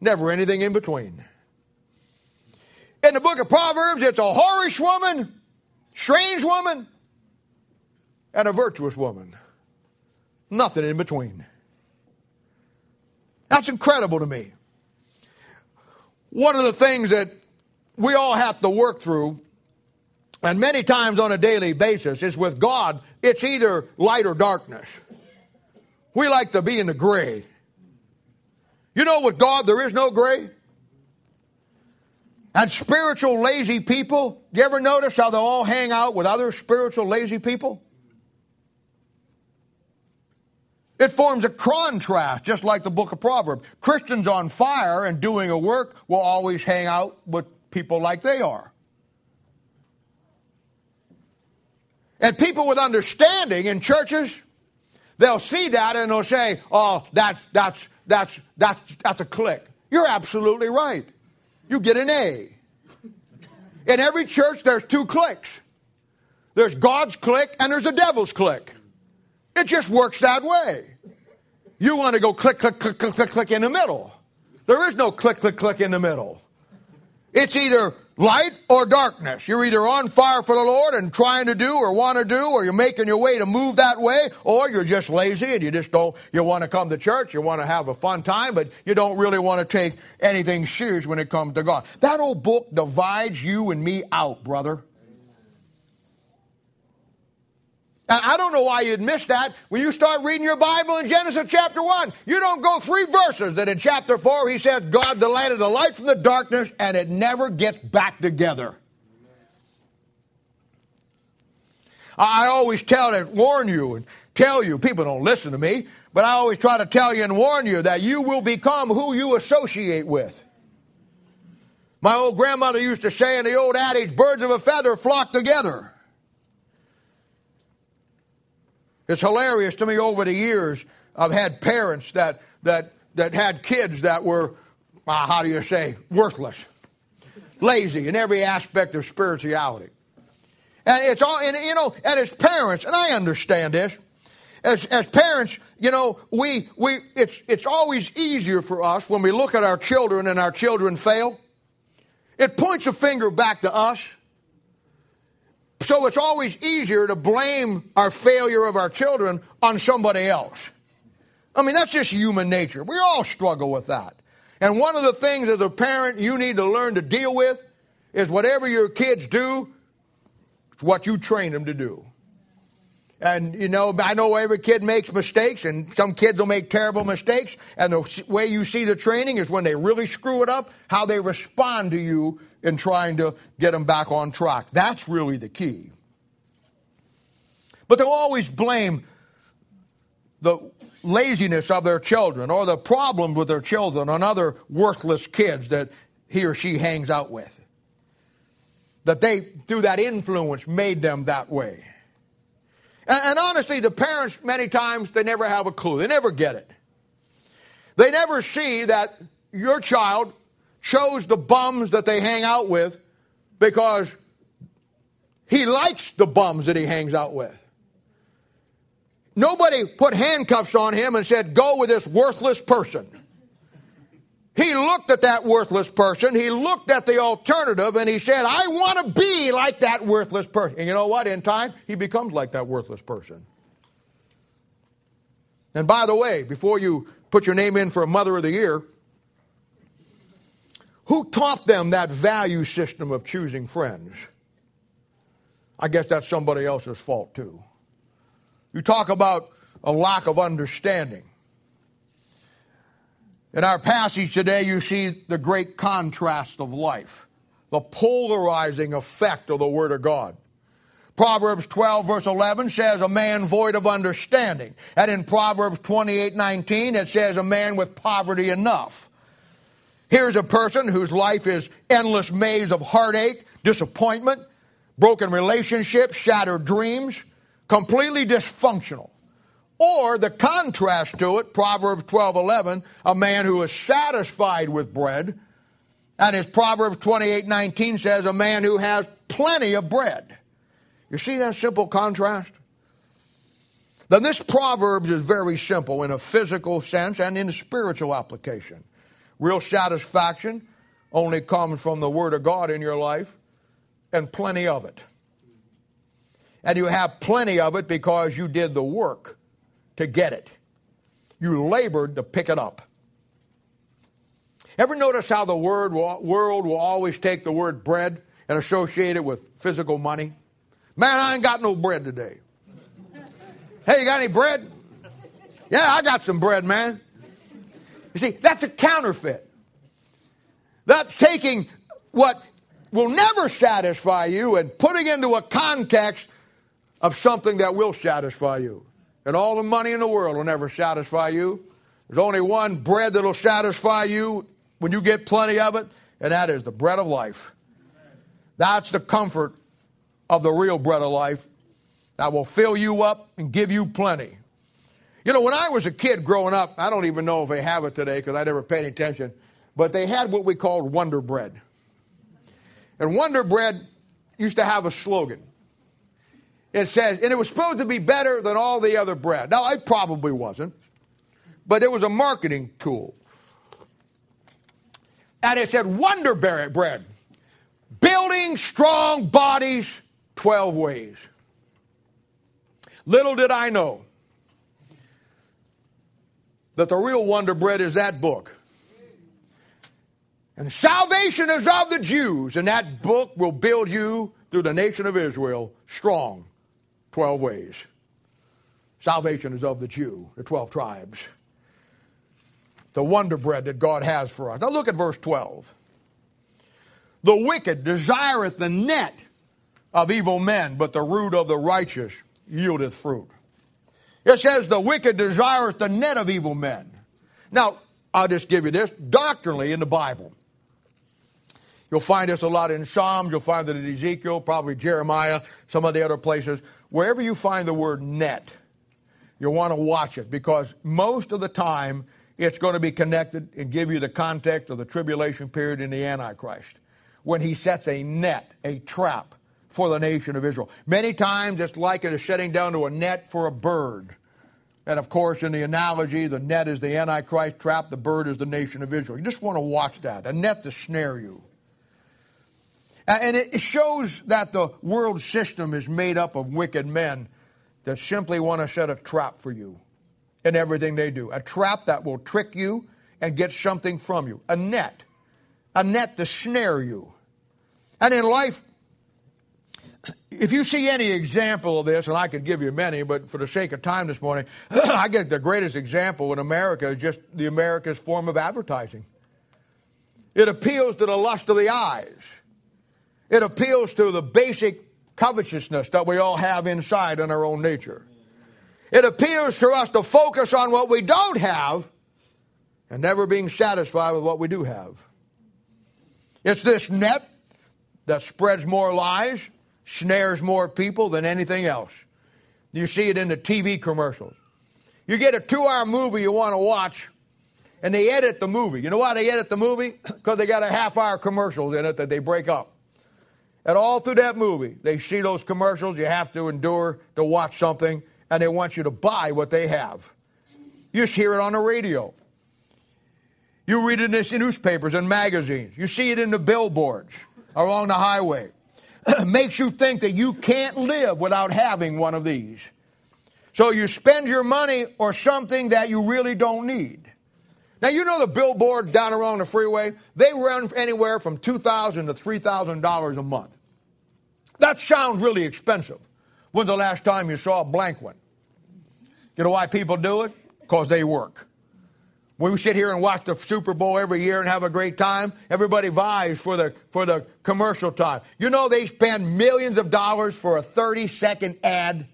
A: Never anything in between. In the book of Proverbs, it's a whorish woman, strange woman, and a virtuous woman. Nothing in between. That's incredible to me. One of the things that we all have to work through, and many times on a daily basis, is with God, it's either light or darkness. We like to be in the gray. You know, with God, there is no gray. And spiritual lazy people, do you ever notice how they all hang out with other spiritual lazy people? It forms a contrast, just like the book of Proverbs. Christians on fire and doing a work will always hang out with people like they are. And people with understanding in churches, they'll see that and they'll say, oh, that's, that's, that's, that's, that's a click. You're absolutely right. You get an A. In every church, there's two clicks there's God's click and there's a devil's click. It just works that way. You want to go click, click, click, click, click, click in the middle. There is no click, click, click in the middle. It's either light or darkness. You're either on fire for the Lord and trying to do or want to do, or you're making your way to move that way, or you're just lazy and you just don't, you want to come to church, you want to have a fun time, but you don't really want to take anything serious when it comes to God. That old book divides you and me out, brother. And I don't know why you'd miss that. When you start reading your Bible in Genesis chapter 1, you don't go three verses that in chapter 4 he says God delighted the light from the darkness and it never gets back together. I always tell and warn you and tell you, people don't listen to me, but I always try to tell you and warn you that you will become who you associate with. My old grandmother used to say in the old adage, birds of a feather flock together. It's hilarious to me over the years. I've had parents that, that, that had kids that were, uh, how do you say, worthless. lazy in every aspect of spirituality. And it's all, and you know, and as parents, and I understand this, as, as parents, you know, we, we, it's, it's always easier for us when we look at our children and our children fail. It points a finger back to us. So it's always easier to blame our failure of our children on somebody else. I mean, that's just human nature. We all struggle with that. And one of the things as a parent you need to learn to deal with is whatever your kids do, it's what you train them to do. And, you know, I know every kid makes mistakes, and some kids will make terrible mistakes. And the way you see the training is when they really screw it up, how they respond to you in trying to get them back on track. That's really the key. But they'll always blame the laziness of their children or the problems with their children on other worthless kids that he or she hangs out with. That they, through that influence, made them that way. And, and honestly, the parents, many times, they never have a clue. They never get it. They never see that your child chose the bums that they hang out with because he likes the bums that he hangs out with. Nobody put handcuffs on him and said, Go with this worthless person. He looked at that worthless person, he looked at the alternative, and he said, I want to be like that worthless person. And you know what? In time, he becomes like that worthless person. And by the way, before you put your name in for a Mother of the Year, who taught them that value system of choosing friends? I guess that's somebody else's fault too. You talk about a lack of understanding. In our passage today, you see the great contrast of life, the polarizing effect of the Word of God. Proverbs 12, verse 11 says, A man void of understanding. And in Proverbs 28, 19, it says, A man with poverty enough. Here's a person whose life is endless maze of heartache, disappointment, broken relationships, shattered dreams, completely dysfunctional. Or the contrast to it, Proverbs 12 11, a man who is satisfied with bread. And as Proverbs 28 19 says, a man who has plenty of bread. You see that simple contrast? Then this Proverbs is very simple in a physical sense and in a spiritual application. Real satisfaction only comes from the Word of God in your life and plenty of it. And you have plenty of it because you did the work to get it. You labored to pick it up. Ever notice how the word world will always take the word bread and associate it with physical money? Man, I ain't got no bread today. Hey, you got any bread? Yeah, I got some bread, man. You see, that's a counterfeit. That's taking what will never satisfy you and putting into a context of something that will satisfy you. And all the money in the world will never satisfy you. There's only one bread that'll satisfy you when you get plenty of it, and that is the bread of life. That's the comfort of the real bread of life that will fill you up and give you plenty. You know, when I was a kid growing up, I don't even know if they have it today because I never paid attention, but they had what we called Wonder Bread. And Wonder Bread used to have a slogan. It says, and it was supposed to be better than all the other bread. Now, it probably wasn't, but it was a marketing tool. And it said, Wonder bread, building strong bodies 12 ways. Little did I know that the real Wonder Bread is that book. And salvation is of the Jews, and that book will build you through the nation of Israel strong 12 ways. Salvation is of the Jew, the 12 tribes. The wonder bread that God has for us. Now look at verse 12. The wicked desireth the net of evil men, but the root of the righteous yieldeth fruit. It says the wicked desireth the net of evil men. Now, I'll just give you this doctrinally in the Bible. You'll find this a lot in Psalms, you'll find it in Ezekiel, probably Jeremiah, some of the other places wherever you find the word net, you'll want to watch it because most of the time it's going to be connected and give you the context of the tribulation period in the Antichrist. when he sets a net, a trap for the nation of Israel. Many times it's likened to setting down to a net for a bird. And of course, in the analogy, the net is the Antichrist trap, the bird is the nation of Israel. You just want to watch that, a net to snare you. And it shows that the world system is made up of wicked men that simply want to set a trap for you in everything they do. A trap that will trick you and get something from you. A net. A net to snare you. And in life, if you see any example of this, and I could give you many, but for the sake of time this morning, I get the greatest example in America is just the America's form of advertising. It appeals to the lust of the eyes. It appeals to the basic covetousness that we all have inside in our own nature. It appeals to us to focus on what we don't have and never being satisfied with what we do have. It's this net that spreads more lies, snares more people than anything else. You see it in the TV commercials. You get a two hour movie you want to watch, and they edit the movie. You know why they edit the movie? Because they got a half hour commercials in it that they break up. And all through that movie, they see those commercials. You have to endure to watch something, and they want you to buy what they have. You just hear it on the radio. You read it in newspapers and magazines. You see it in the billboards along the highway. makes you think that you can't live without having one of these. So you spend your money or something that you really don't need. Now you know the billboard down around the freeway, they run anywhere from two thousand to three thousand dollars a month. That sounds really expensive. When's the last time you saw a blank one? You know why people do it? Because they work. We sit here and watch the Super Bowl every year and have a great time. Everybody vies for the, for the commercial time. You know they spend millions of dollars for a 30 second ad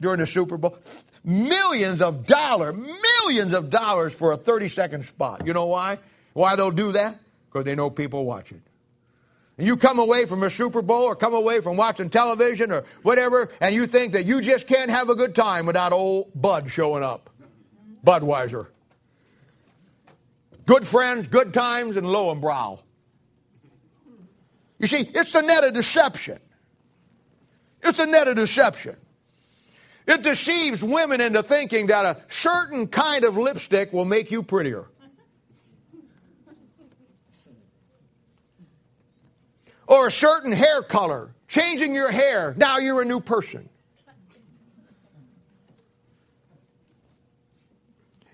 A: during the Super Bowl? Millions of dollars, millions of dollars for a 30 second spot. You know why? Why they'll do that? Because they know people watch it. And you come away from a Super Bowl or come away from watching television or whatever, and you think that you just can't have a good time without old Bud showing up. Budweiser. Good friends, good times, and Löwenbräu. You see, it's the net of deception. It's a net of deception. It deceives women into thinking that a certain kind of lipstick will make you prettier. Or a certain hair color, changing your hair, now you're a new person.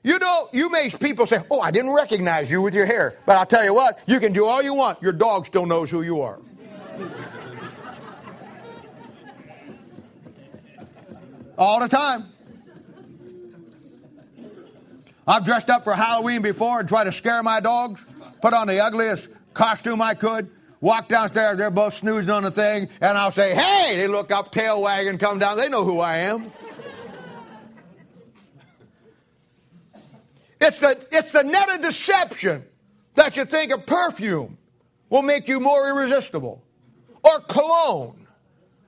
A: You know, you make people say, Oh, I didn't recognize you with your hair. But I'll tell you what, you can do all you want. Your dog still knows who you are. all the time. I've dressed up for Halloween before and tried to scare my dogs, put on the ugliest costume I could, walk downstairs, they're both snoozing on the thing, and I'll say, Hey! They look up, tail wagging, come down, they know who I am. It's the, it's the net of deception that you think a perfume will make you more irresistible, or cologne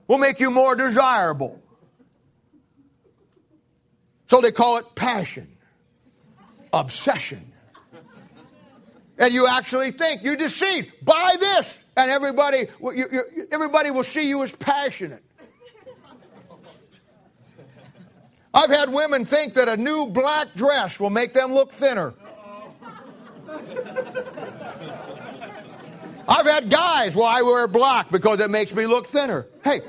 A: will make you more desirable. So they call it passion, obsession. And you actually think you deceive. Buy this, and everybody, everybody will see you as passionate. I've had women think that a new black dress will make them look thinner. I've had guys, well, I wear black because it makes me look thinner. Hey,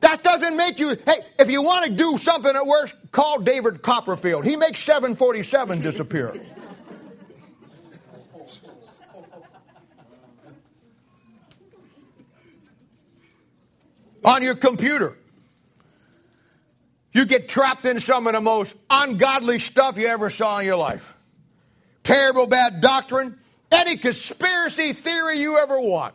A: that doesn't make you. Hey, if you want to do something that works, call David Copperfield. He makes 747 disappear. On your computer. You get trapped in some of the most ungodly stuff you ever saw in your life. Terrible bad doctrine, any conspiracy theory you ever want.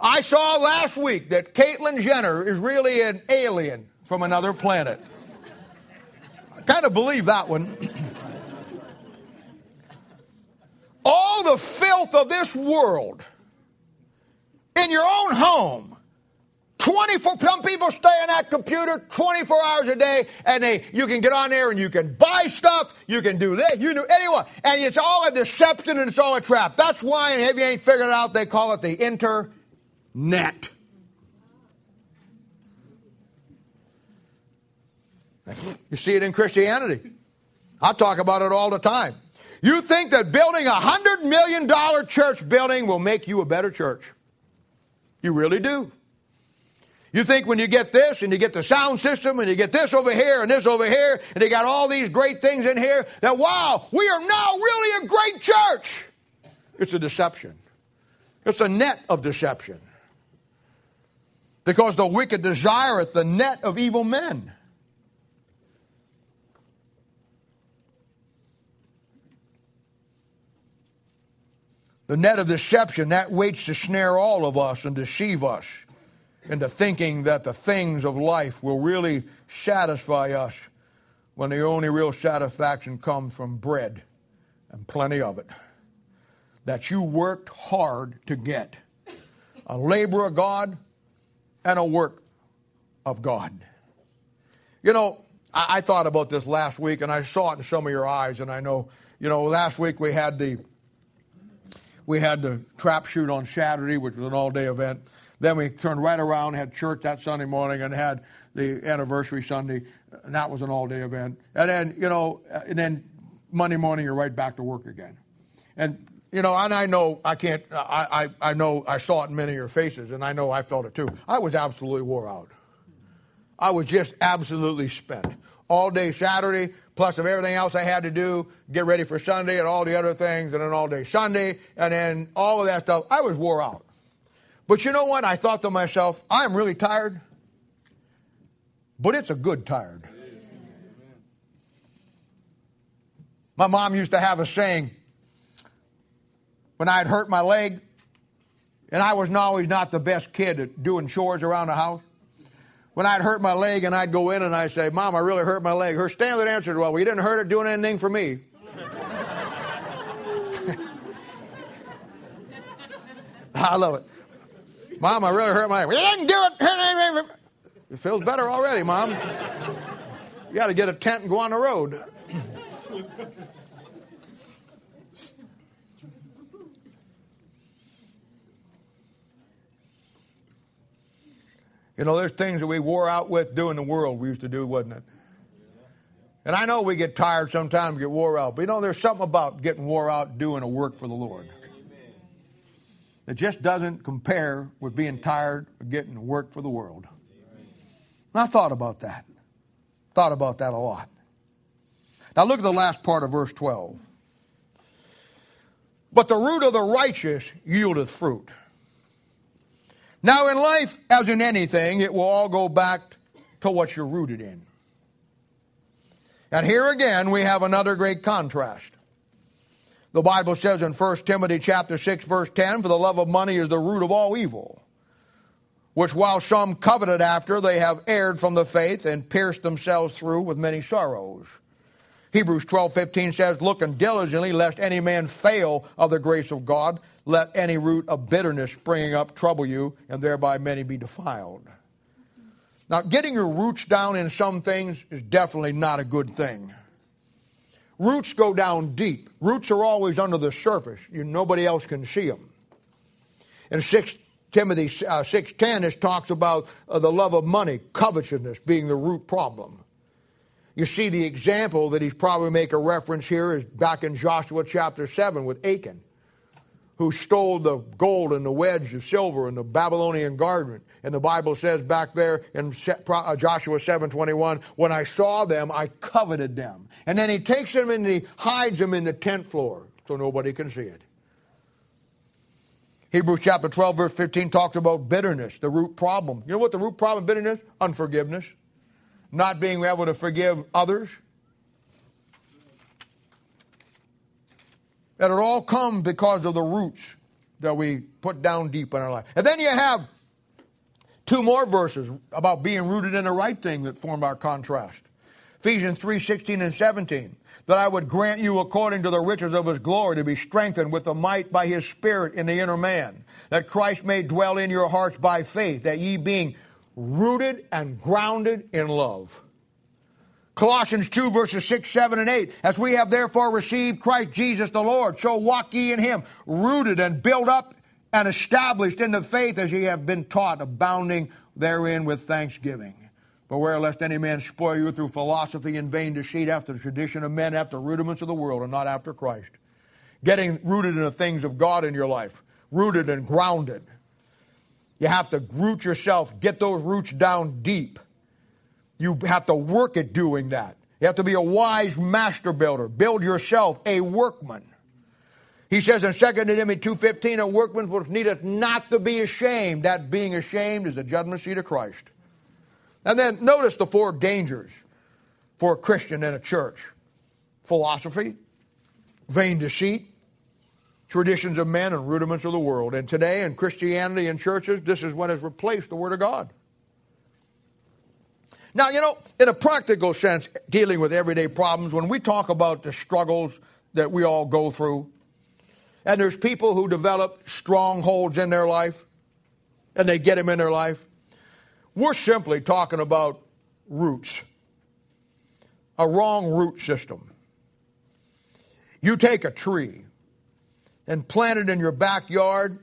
A: I saw last week that Caitlyn Jenner is really an alien from another planet. I kind of believe that one. All the filth of this world in your own home 24, some people stay on that computer 24 hours a day and they, you can get on there and you can buy stuff, you can do this, you do anyone. And it's all a deception and it's all a trap. That's why, and if you ain't figured it out, they call it the internet. You see it in Christianity. I talk about it all the time. You think that building a $100 million church building will make you a better church. You really do. You think when you get this and you get the sound system and you get this over here and this over here and they got all these great things in here that wow, we are now really a great church. It's a deception. It's a net of deception. Because the wicked desireth the net of evil men. The net of deception, that waits to snare all of us and deceive us into thinking that the things of life will really satisfy us when the only real satisfaction comes from bread and plenty of it that you worked hard to get a labor of God and a work of God. You know, I, I, thought about this last week and I saw it in some of your eyes, and I know, you know, last week we had the we had the trap shoot on Saturday, which was an all day event. Then we turned right around, had church that Sunday morning, and had the anniversary Sunday, and that was an all day event. And then, you know, and then Monday morning, you're right back to work again. And, you know, and I know I can't, I, I, I know I saw it in many of your faces, and I know I felt it too. I was absolutely wore out. I was just absolutely spent. All day Saturday, plus of everything else I had to do, get ready for Sunday and all the other things, and then all day Sunday, and then all of that stuff. I was wore out. But you know what? I thought to myself, I'm really tired, but it's a good tired. My mom used to have a saying when I had hurt my leg, and I was always not the best kid at doing chores around the house. When I'd hurt my leg and I'd go in and I'd say, Mom, I really hurt my leg. Her standard answer was, Well, you didn't hurt it doing anything for me. I love it. Mom, I really hurt my. We didn't do it. It feels better already, Mom. You got to get a tent and go on the road. You know, there's things that we wore out with doing the world we used to do, wasn't it? And I know we get tired sometimes, get wore out, but you know, there's something about getting wore out doing a work for the Lord. It just doesn't compare with being tired of getting to work for the world. And I thought about that. Thought about that a lot. Now look at the last part of verse 12. But the root of the righteous yieldeth fruit. Now, in life, as in anything, it will all go back to what you're rooted in. And here again, we have another great contrast. The Bible says in 1 Timothy chapter 6 verse 10, for the love of money is the root of all evil, which while some coveted after, they have erred from the faith and pierced themselves through with many sorrows. Hebrews 12:15 says, "Looking diligently lest any man fail of the grace of God, let any root of bitterness springing up trouble you, and thereby many be defiled." Now, getting your roots down in some things is definitely not a good thing. Roots go down deep. Roots are always under the surface. You, nobody else can see them. In 6 Timothy uh, 6.10, it talks about uh, the love of money, covetousness being the root problem. You see the example that he's probably make a reference here is back in Joshua chapter 7 with Achan, who stole the gold and the wedge of silver in the Babylonian garden. And the Bible says back there in uh, Joshua 7:21, when I saw them, I coveted them. And then he takes them and he hides them in the tent floor so nobody can see it. Hebrews chapter 12, verse 15 talks about bitterness, the root problem. You know what the root problem of bitterness? Unforgiveness. Not being able to forgive others. That it all comes because of the roots that we put down deep in our life. And then you have Two more verses about being rooted in the right thing that form our contrast. Ephesians 3 16 and 17. That I would grant you according to the riches of his glory to be strengthened with the might by his Spirit in the inner man. That Christ may dwell in your hearts by faith, that ye being rooted and grounded in love. Colossians 2, verses 6, 7, and 8. As we have therefore received Christ Jesus the Lord, so walk ye in him, rooted and built up and established in the faith as ye have been taught, abounding therein with thanksgiving. Beware lest any man spoil you through philosophy and vain deceit after the tradition of men, after rudiments of the world, and not after Christ. Getting rooted in the things of God in your life, rooted and grounded. You have to root yourself, get those roots down deep. You have to work at doing that. You have to be a wise master builder. Build yourself a workman. He says in 2 Timothy 2.15, a workman which needeth not to be ashamed. That being ashamed is the judgment seat of Christ. And then notice the four dangers for a Christian in a church. Philosophy, vain deceit, traditions of men, and rudiments of the world. And today in Christianity and churches, this is what has replaced the Word of God. Now, you know, in a practical sense, dealing with everyday problems, when we talk about the struggles that we all go through, and there's people who develop strongholds in their life, and they get them in their life, we're simply talking about roots, a wrong root system. You take a tree and plant it in your backyard.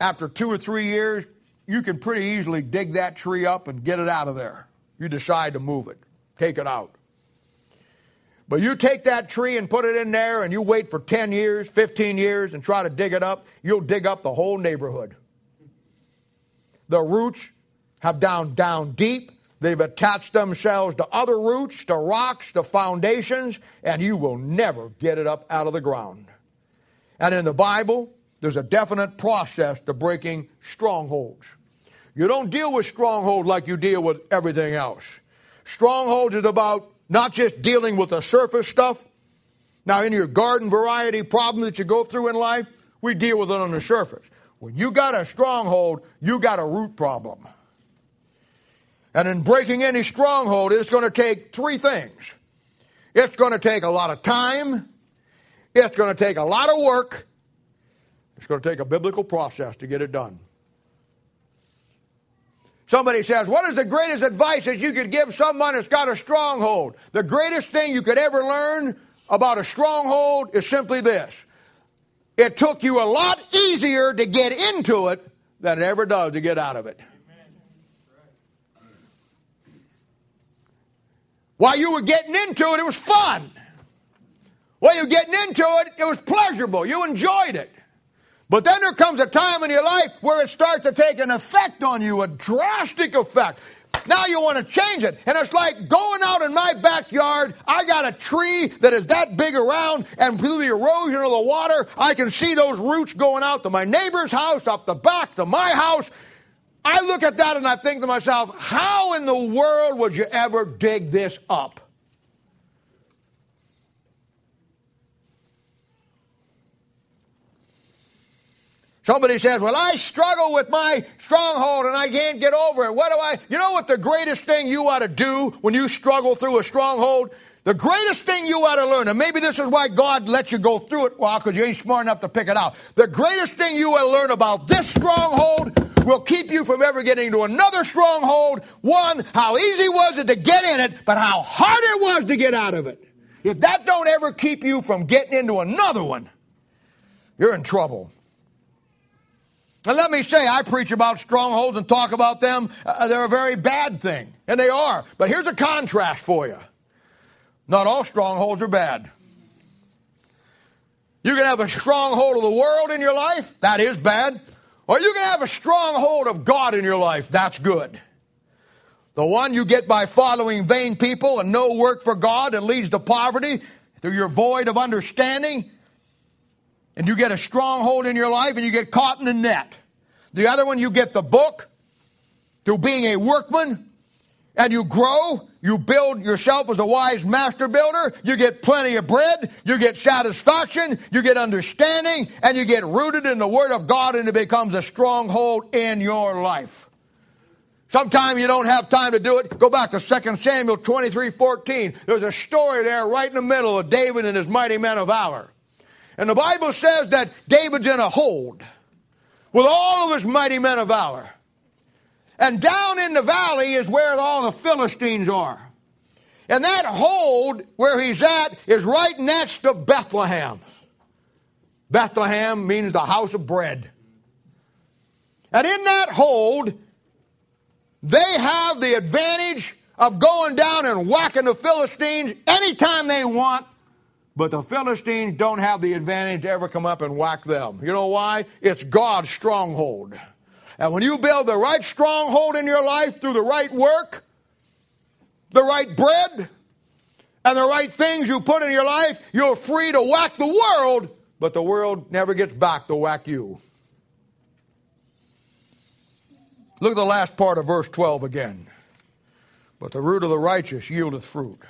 A: After two or three years, you can pretty easily dig that tree up and get it out of there. You decide to move it, take it out. But you take that tree and put it in there and you wait for 10 years, 15 years and try to dig it up, you'll dig up the whole neighborhood. The roots have down down deep. They've attached themselves to other roots, to rocks, to foundations, and you will never get it up out of the ground. And in the Bible, there's a definite process to breaking strongholds. You don't deal with strongholds like you deal with everything else. Strongholds is about not just dealing with the surface stuff. Now, in your garden variety problem that you go through in life, we deal with it on the surface. When you got a stronghold, you got a root problem. And in breaking any stronghold, it's going to take three things. It's going to take a lot of time. It's going to take a lot of work. It's going to take a biblical process to get it done. Somebody says, What is the greatest advice that you could give someone that's got a stronghold? The greatest thing you could ever learn about a stronghold is simply this it took you a lot easier to get into it than it ever does to get out of it. While you were getting into it, it was fun. While you were getting into it, it was pleasurable. You enjoyed it. But then there comes a time in your life where it starts to take an effect on you, a drastic effect. Now you want to change it. And it's like going out in my backyard. I got a tree that is that big around, and through the erosion of the water, I can see those roots going out to my neighbor's house, up the back to my house. I look at that and I think to myself, how in the world would you ever dig this up? Somebody says, Well, I struggle with my stronghold and I can't get over it. What do I? You know what the greatest thing you ought to do when you struggle through a stronghold? The greatest thing you ought to learn, and maybe this is why God lets you go through it, well, because you ain't smart enough to pick it out. The greatest thing you to learn about this stronghold will keep you from ever getting to another stronghold. One, how easy was it to get in it, but how hard it was to get out of it. If that don't ever keep you from getting into another one, you're in trouble. And let me say, I preach about strongholds and talk about them. Uh, they're a very bad thing, and they are. But here's a contrast for you not all strongholds are bad. You can have a stronghold of the world in your life, that is bad. Or you can have a stronghold of God in your life, that's good. The one you get by following vain people and no work for God and leads to poverty through your void of understanding and you get a stronghold in your life and you get caught in a net. The other one, you get the book through being a workman and you grow. You build yourself as a wise master builder. You get plenty of bread. You get satisfaction. You get understanding and you get rooted in the Word of God and it becomes a stronghold in your life. Sometimes you don't have time to do it. Go back to 2 Samuel 23 14. There's a story there right in the middle of David and his mighty men of valor. And the Bible says that David's in a hold with all of his mighty men of valor. And down in the valley is where all the Philistines are. And that hold where he's at is right next to Bethlehem. Bethlehem means the house of bread. And in that hold, they have the advantage of going down and whacking the Philistines anytime they want, but the Philistines don't have the advantage to ever come up and whack them. You know why? It's God's stronghold. And when you build the right stronghold in your life through the right work, the right bread, and the right things you put in your life, you're free to whack the world, but the world never gets back to whack you. Look at the last part of verse 12 again. But the root of the righteous yieldeth fruit.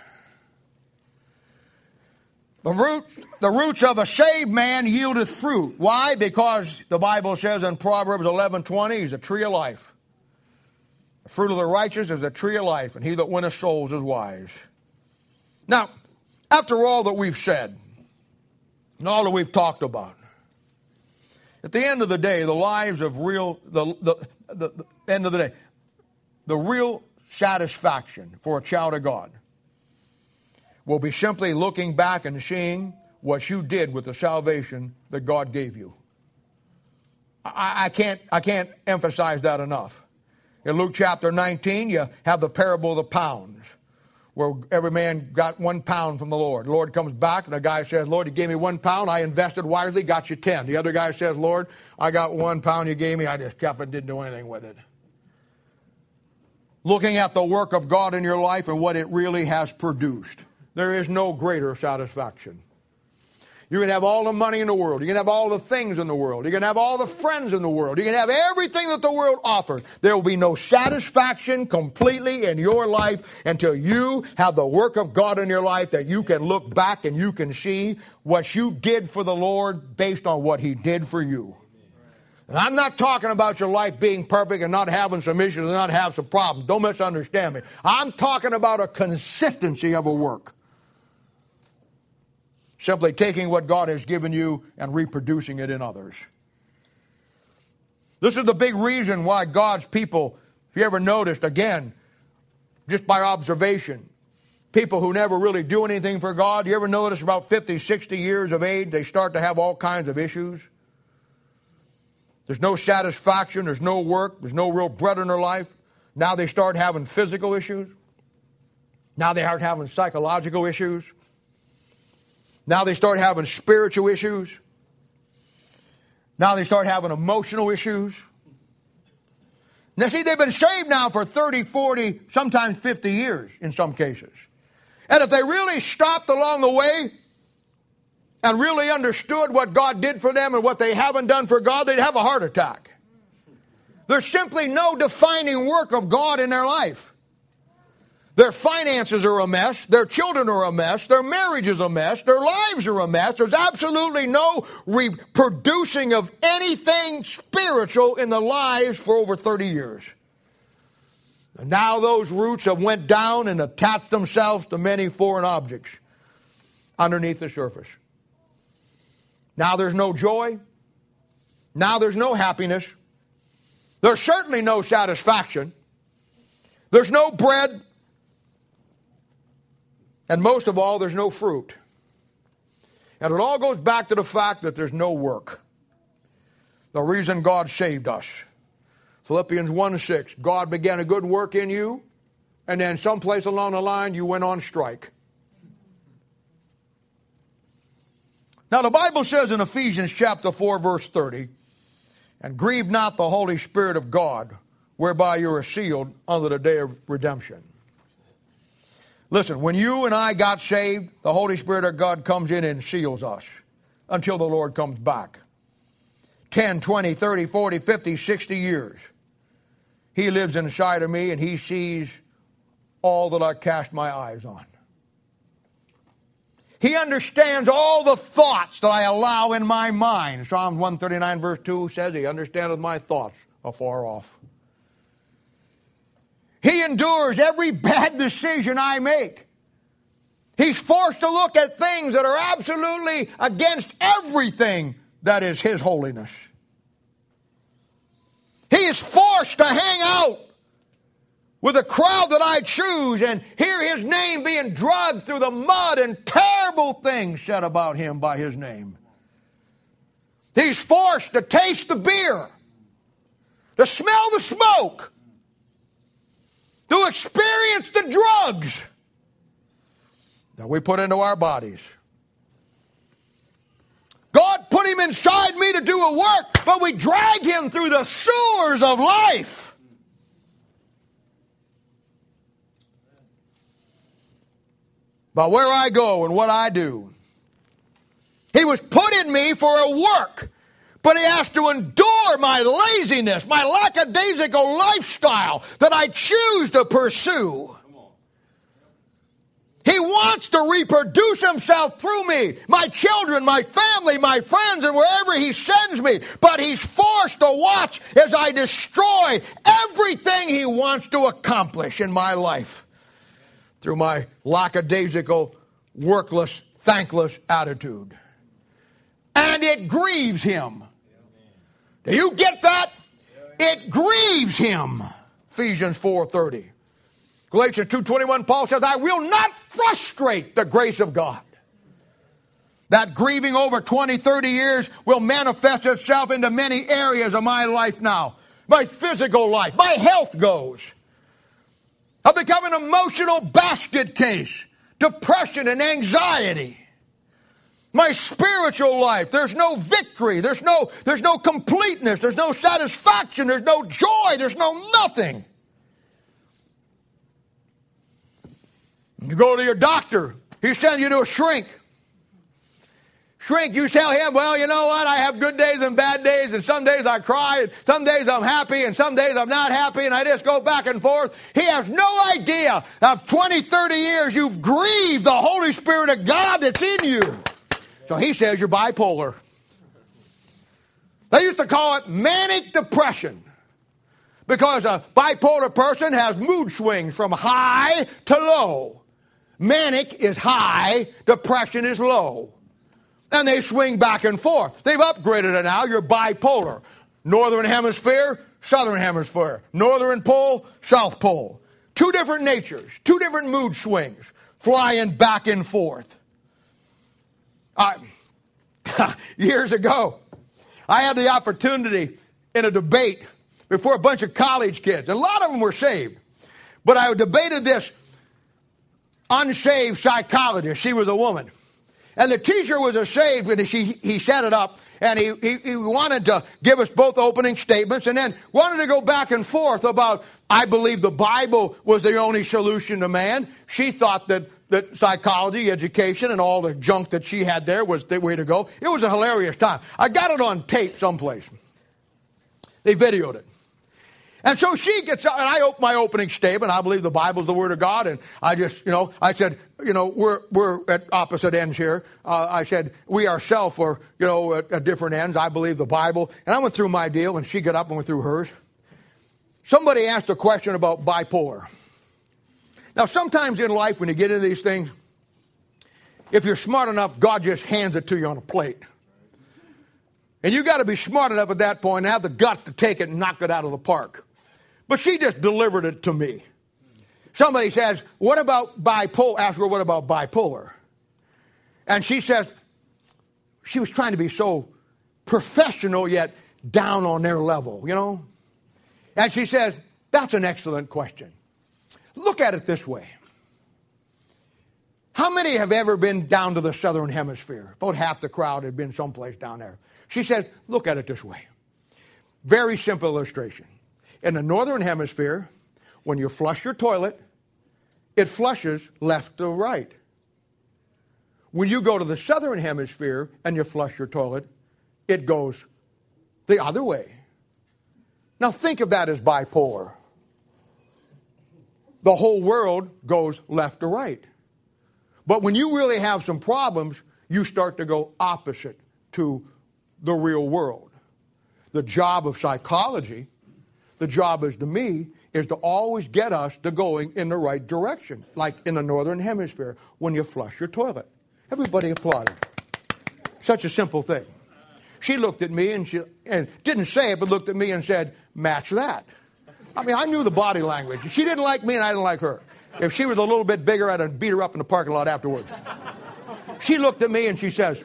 A: The, root, the roots of a saved man yieldeth fruit. Why? Because the Bible says in Proverbs 11:20, he's a tree of life. The fruit of the righteous is a tree of life, and he that winneth souls is wise. Now, after all that we've said, and all that we've talked about, at the end of the day, the lives of real, the, the, the, the end of the day, the real satisfaction for a child of God will be simply looking back and seeing what you did with the salvation that God gave you. I, I, can't, I can't emphasize that enough. In Luke chapter 19, you have the parable of the pounds, where every man got one pound from the Lord. The Lord comes back, and the guy says, Lord, you gave me one pound. I invested wisely, got you ten. The other guy says, Lord, I got one pound you gave me. I just kept it, didn't do anything with it. Looking at the work of God in your life and what it really has produced. There is no greater satisfaction. You can have all the money in the world. You can have all the things in the world. You can have all the friends in the world. You can have everything that the world offers. There will be no satisfaction completely in your life until you have the work of God in your life that you can look back and you can see what you did for the Lord based on what He did for you. And I'm not talking about your life being perfect and not having some issues and not have some problems. Don't misunderstand me. I'm talking about a consistency of a work. Simply taking what God has given you and reproducing it in others. This is the big reason why God's people, if you ever noticed, again, just by observation, people who never really do anything for God, you ever notice about 50, 60 years of age, they start to have all kinds of issues? There's no satisfaction, there's no work, there's no real bread in their life. Now they start having physical issues. Now they start having psychological issues. Now they start having spiritual issues. Now they start having emotional issues. Now, see, they've been saved now for 30, 40, sometimes 50 years in some cases. And if they really stopped along the way and really understood what God did for them and what they haven't done for God, they'd have a heart attack. There's simply no defining work of God in their life. Their finances are a mess. Their children are a mess. Their marriage is a mess. Their lives are a mess. There's absolutely no reproducing of anything spiritual in the lives for over 30 years. And now those roots have went down and attached themselves to many foreign objects underneath the surface. Now there's no joy. Now there's no happiness. There's certainly no satisfaction. There's no bread. And most of all, there's no fruit. And it all goes back to the fact that there's no work. The reason God saved us. Philippians 1 6. God began a good work in you, and then someplace along the line you went on strike. Now, the Bible says in Ephesians chapter 4, verse 30, and grieve not the Holy Spirit of God, whereby you are sealed unto the day of redemption. Listen, when you and I got saved, the Holy Spirit of God comes in and seals us until the Lord comes back. 10, 20, 30, 40, 50, 60 years. He lives inside of me and he sees all that I cast my eyes on. He understands all the thoughts that I allow in my mind. Psalms 139, verse 2 says, He understandeth my thoughts afar off. Endures every bad decision I make. He's forced to look at things that are absolutely against everything that is His holiness. He is forced to hang out with a crowd that I choose and hear his name being dragged through the mud and terrible things said about him by his name. He's forced to taste the beer, to smell the smoke, to experience the drugs that we put into our bodies. God put him inside me to do a work, but we drag him through the sewers of life. By where I go and what I do. He was put in me for a work, but he has to endure my laziness, my lackadaisical lifestyle that I choose to pursue. He wants to reproduce himself through me, my children, my family, my friends, and wherever he sends me. But he's forced to watch as I destroy everything he wants to accomplish in my life through my lackadaisical, workless, thankless attitude. And it grieves him. Do you get that? It grieves him. Ephesians 4:30. Galatians 2:21 Paul says, "I will not frustrate the grace of God." That grieving over 20, 30 years will manifest itself into many areas of my life now. My physical life, my health goes. I've become an emotional basket case, depression and anxiety. My spiritual life, there's no victory, there's no, there's no completeness, there's no satisfaction, there's no joy, there's no nothing. You go to your doctor, he sends you to a shrink. Shrink, you tell him, well, you know what? I have good days and bad days, and some days I cry, and some days I'm happy, and some days I'm not happy, and I just go back and forth. He has no idea of 20, 30 years you've grieved the Holy Spirit of God that's in you. So he says you're bipolar. They used to call it manic depression because a bipolar person has mood swings from high to low. Manic is high, depression is low. And they swing back and forth. They've upgraded it now. You're bipolar. Northern hemisphere, southern hemisphere. Northern pole, south pole. Two different natures, two different mood swings, flying back and forth. Uh, years ago, I had the opportunity in a debate before a bunch of college kids. A lot of them were saved. But I debated this unsaved psychologist. She was a woman. And the teacher was a saved, and she, he set it up, and he, he, he, wanted to give us both opening statements, and then wanted to go back and forth about, I believe the Bible was the only solution to man. She thought that, that psychology, education, and all the junk that she had there was the way to go. It was a hilarious time. I got it on tape someplace. They videoed it. And so she gets up, and I open my opening statement. I believe the Bible is the Word of God. And I just, you know, I said, you know, we're, we're at opposite ends here. Uh, I said, we ourselves are, you know, at, at different ends. I believe the Bible. And I went through my deal, and she got up and went through hers. Somebody asked a question about bipolar. Now, sometimes in life, when you get into these things, if you're smart enough, God just hands it to you on a plate. And you got to be smart enough at that point and have the guts to take it and knock it out of the park. But she just delivered it to me. Somebody says, What about bipolar? Ask her, What about bipolar? And she says, She was trying to be so professional yet down on their level, you know? And she says, That's an excellent question. Look at it this way. How many have ever been down to the southern hemisphere? About half the crowd had been someplace down there. She says, Look at it this way. Very simple illustration. In the northern hemisphere, when you flush your toilet, it flushes left to right. When you go to the southern hemisphere and you flush your toilet, it goes the other way. Now think of that as bipolar. The whole world goes left to right. But when you really have some problems, you start to go opposite to the real world. The job of psychology the job is to me is to always get us to going in the right direction, like in the northern hemisphere when you flush your toilet. Everybody applauded. Such a simple thing. She looked at me and she and didn't say it, but looked at me and said, "Match that." I mean, I knew the body language. She didn't like me and I didn't like her. If she was a little bit bigger, I'd have beat her up in the parking lot afterwards. She looked at me and she says,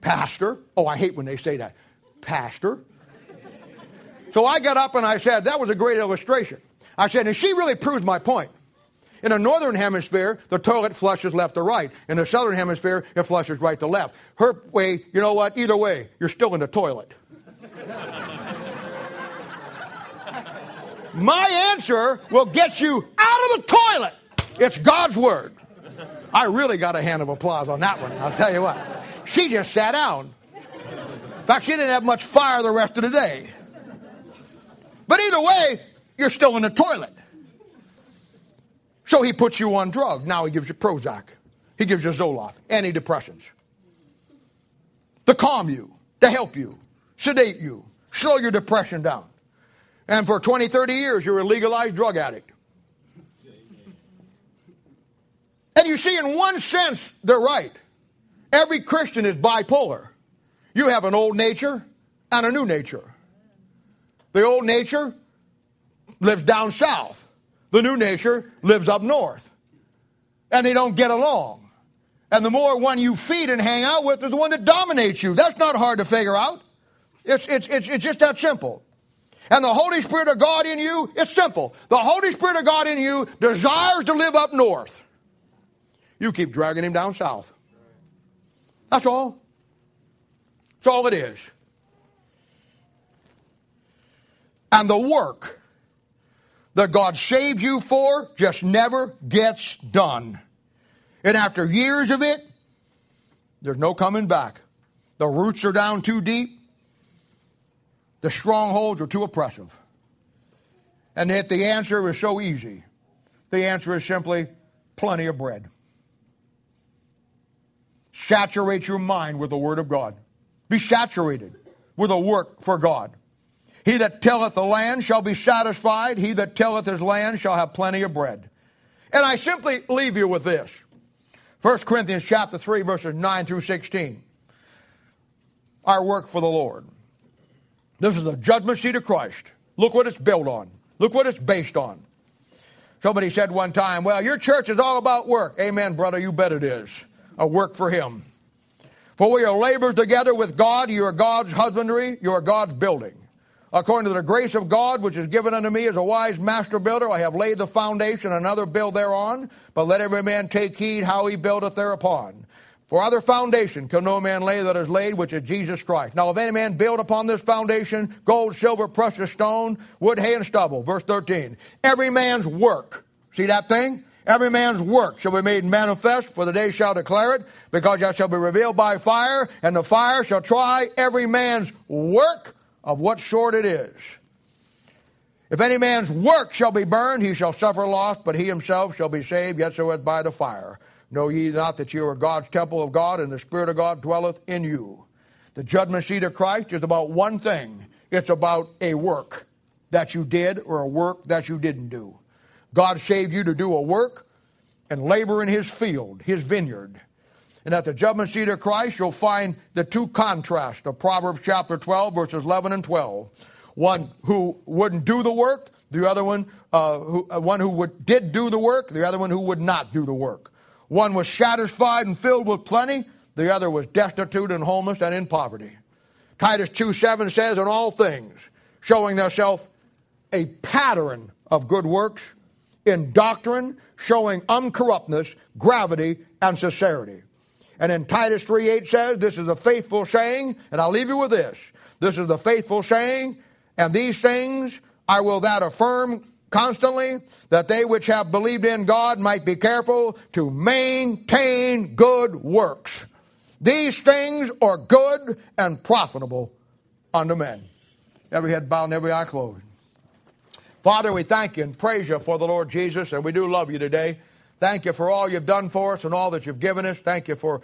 A: Pastor. Oh, I hate when they say that. Pastor. So I got up and I said, That was a great illustration. I said, And she really proves my point. In the northern hemisphere, the toilet flushes left to right. In the southern hemisphere, it flushes right to left. Her way, you know what? Either way, you're still in the toilet. My answer will get you out of the toilet. It's God's word. I really got a hand of applause on that one, I'll tell you what. She just sat down. In fact, she didn't have much fire the rest of the day. But either way, you're still in the toilet. So he puts you on drugs. Now he gives you Prozac. He gives you Zoloft, antidepressants. To calm you, to help you, sedate you, slow your depression down. And for 20, 30 years, you're a legalized drug addict. And you see, in one sense, they're right. Every Christian is bipolar. You have an old nature and a new nature. The old nature lives down south, the new nature lives up north. And they don't get along. And the more one you feed and hang out with is the one that dominates you. That's not hard to figure out. It's, it's, it's, it's just that simple and the Holy Spirit of God in you, it's simple. The Holy Spirit of God in you desires to live up north. You keep dragging him down south. That's all. That's all it is. And the work that God saved you for just never gets done. And after years of it, there's no coming back. The roots are down too deep. The strongholds are too oppressive. And yet the answer is so easy. The answer is simply plenty of bread. Saturate your mind with the Word of God. Be saturated with a work for God. He that tilleth the land shall be satisfied. He that tilleth his land shall have plenty of bread. And I simply leave you with this. 1 Corinthians chapter 3, verses 9 through 16. Our work for the Lord. This is the judgment seat of Christ. Look what it's built on. Look what it's based on. Somebody said one time, Well, your church is all about work. Amen, brother, you bet it is. A work for Him. For we are laborers together with God. You are God's husbandry, you are God's building. According to the grace of God, which is given unto me as a wise master builder, I have laid the foundation, another build thereon. But let every man take heed how he buildeth thereupon. For other foundation can no man lay that is laid, which is Jesus Christ. Now, if any man build upon this foundation gold, silver, precious stone, wood, hay, and stubble. Verse 13. Every man's work. See that thing? Every man's work shall be made manifest, for the day shall declare it, because that shall be revealed by fire, and the fire shall try every man's work of what sort it is. If any man's work shall be burned, he shall suffer loss, but he himself shall be saved, yet so as by the fire. Know ye not that you are God's temple of God, and the Spirit of God dwelleth in you? The judgment seat of Christ is about one thing it's about a work that you did or a work that you didn't do. God saved you to do a work and labor in His field, His vineyard. And at the judgment seat of Christ, you'll find the two contrasts of Proverbs chapter 12, verses 11 and 12. One who wouldn't do the work, the other one, uh, who, uh, one who would, did do the work, the other one who would not do the work. One was satisfied and filled with plenty, the other was destitute and homeless and in poverty. Titus 2 7 says, In all things, showing thyself a pattern of good works, in doctrine, showing uncorruptness, gravity, and sincerity. And in Titus 3 8 says, This is a faithful saying, and I'll leave you with this. This is the faithful saying, and these things I will that affirm constantly, that they which have believed in God might be careful to maintain good works. These things are good and profitable unto men. Every head bowed and every eye closed. Father, we thank you and praise you for the Lord Jesus, and we do love you today. Thank you for all you've done for us and all that you've given us. Thank you for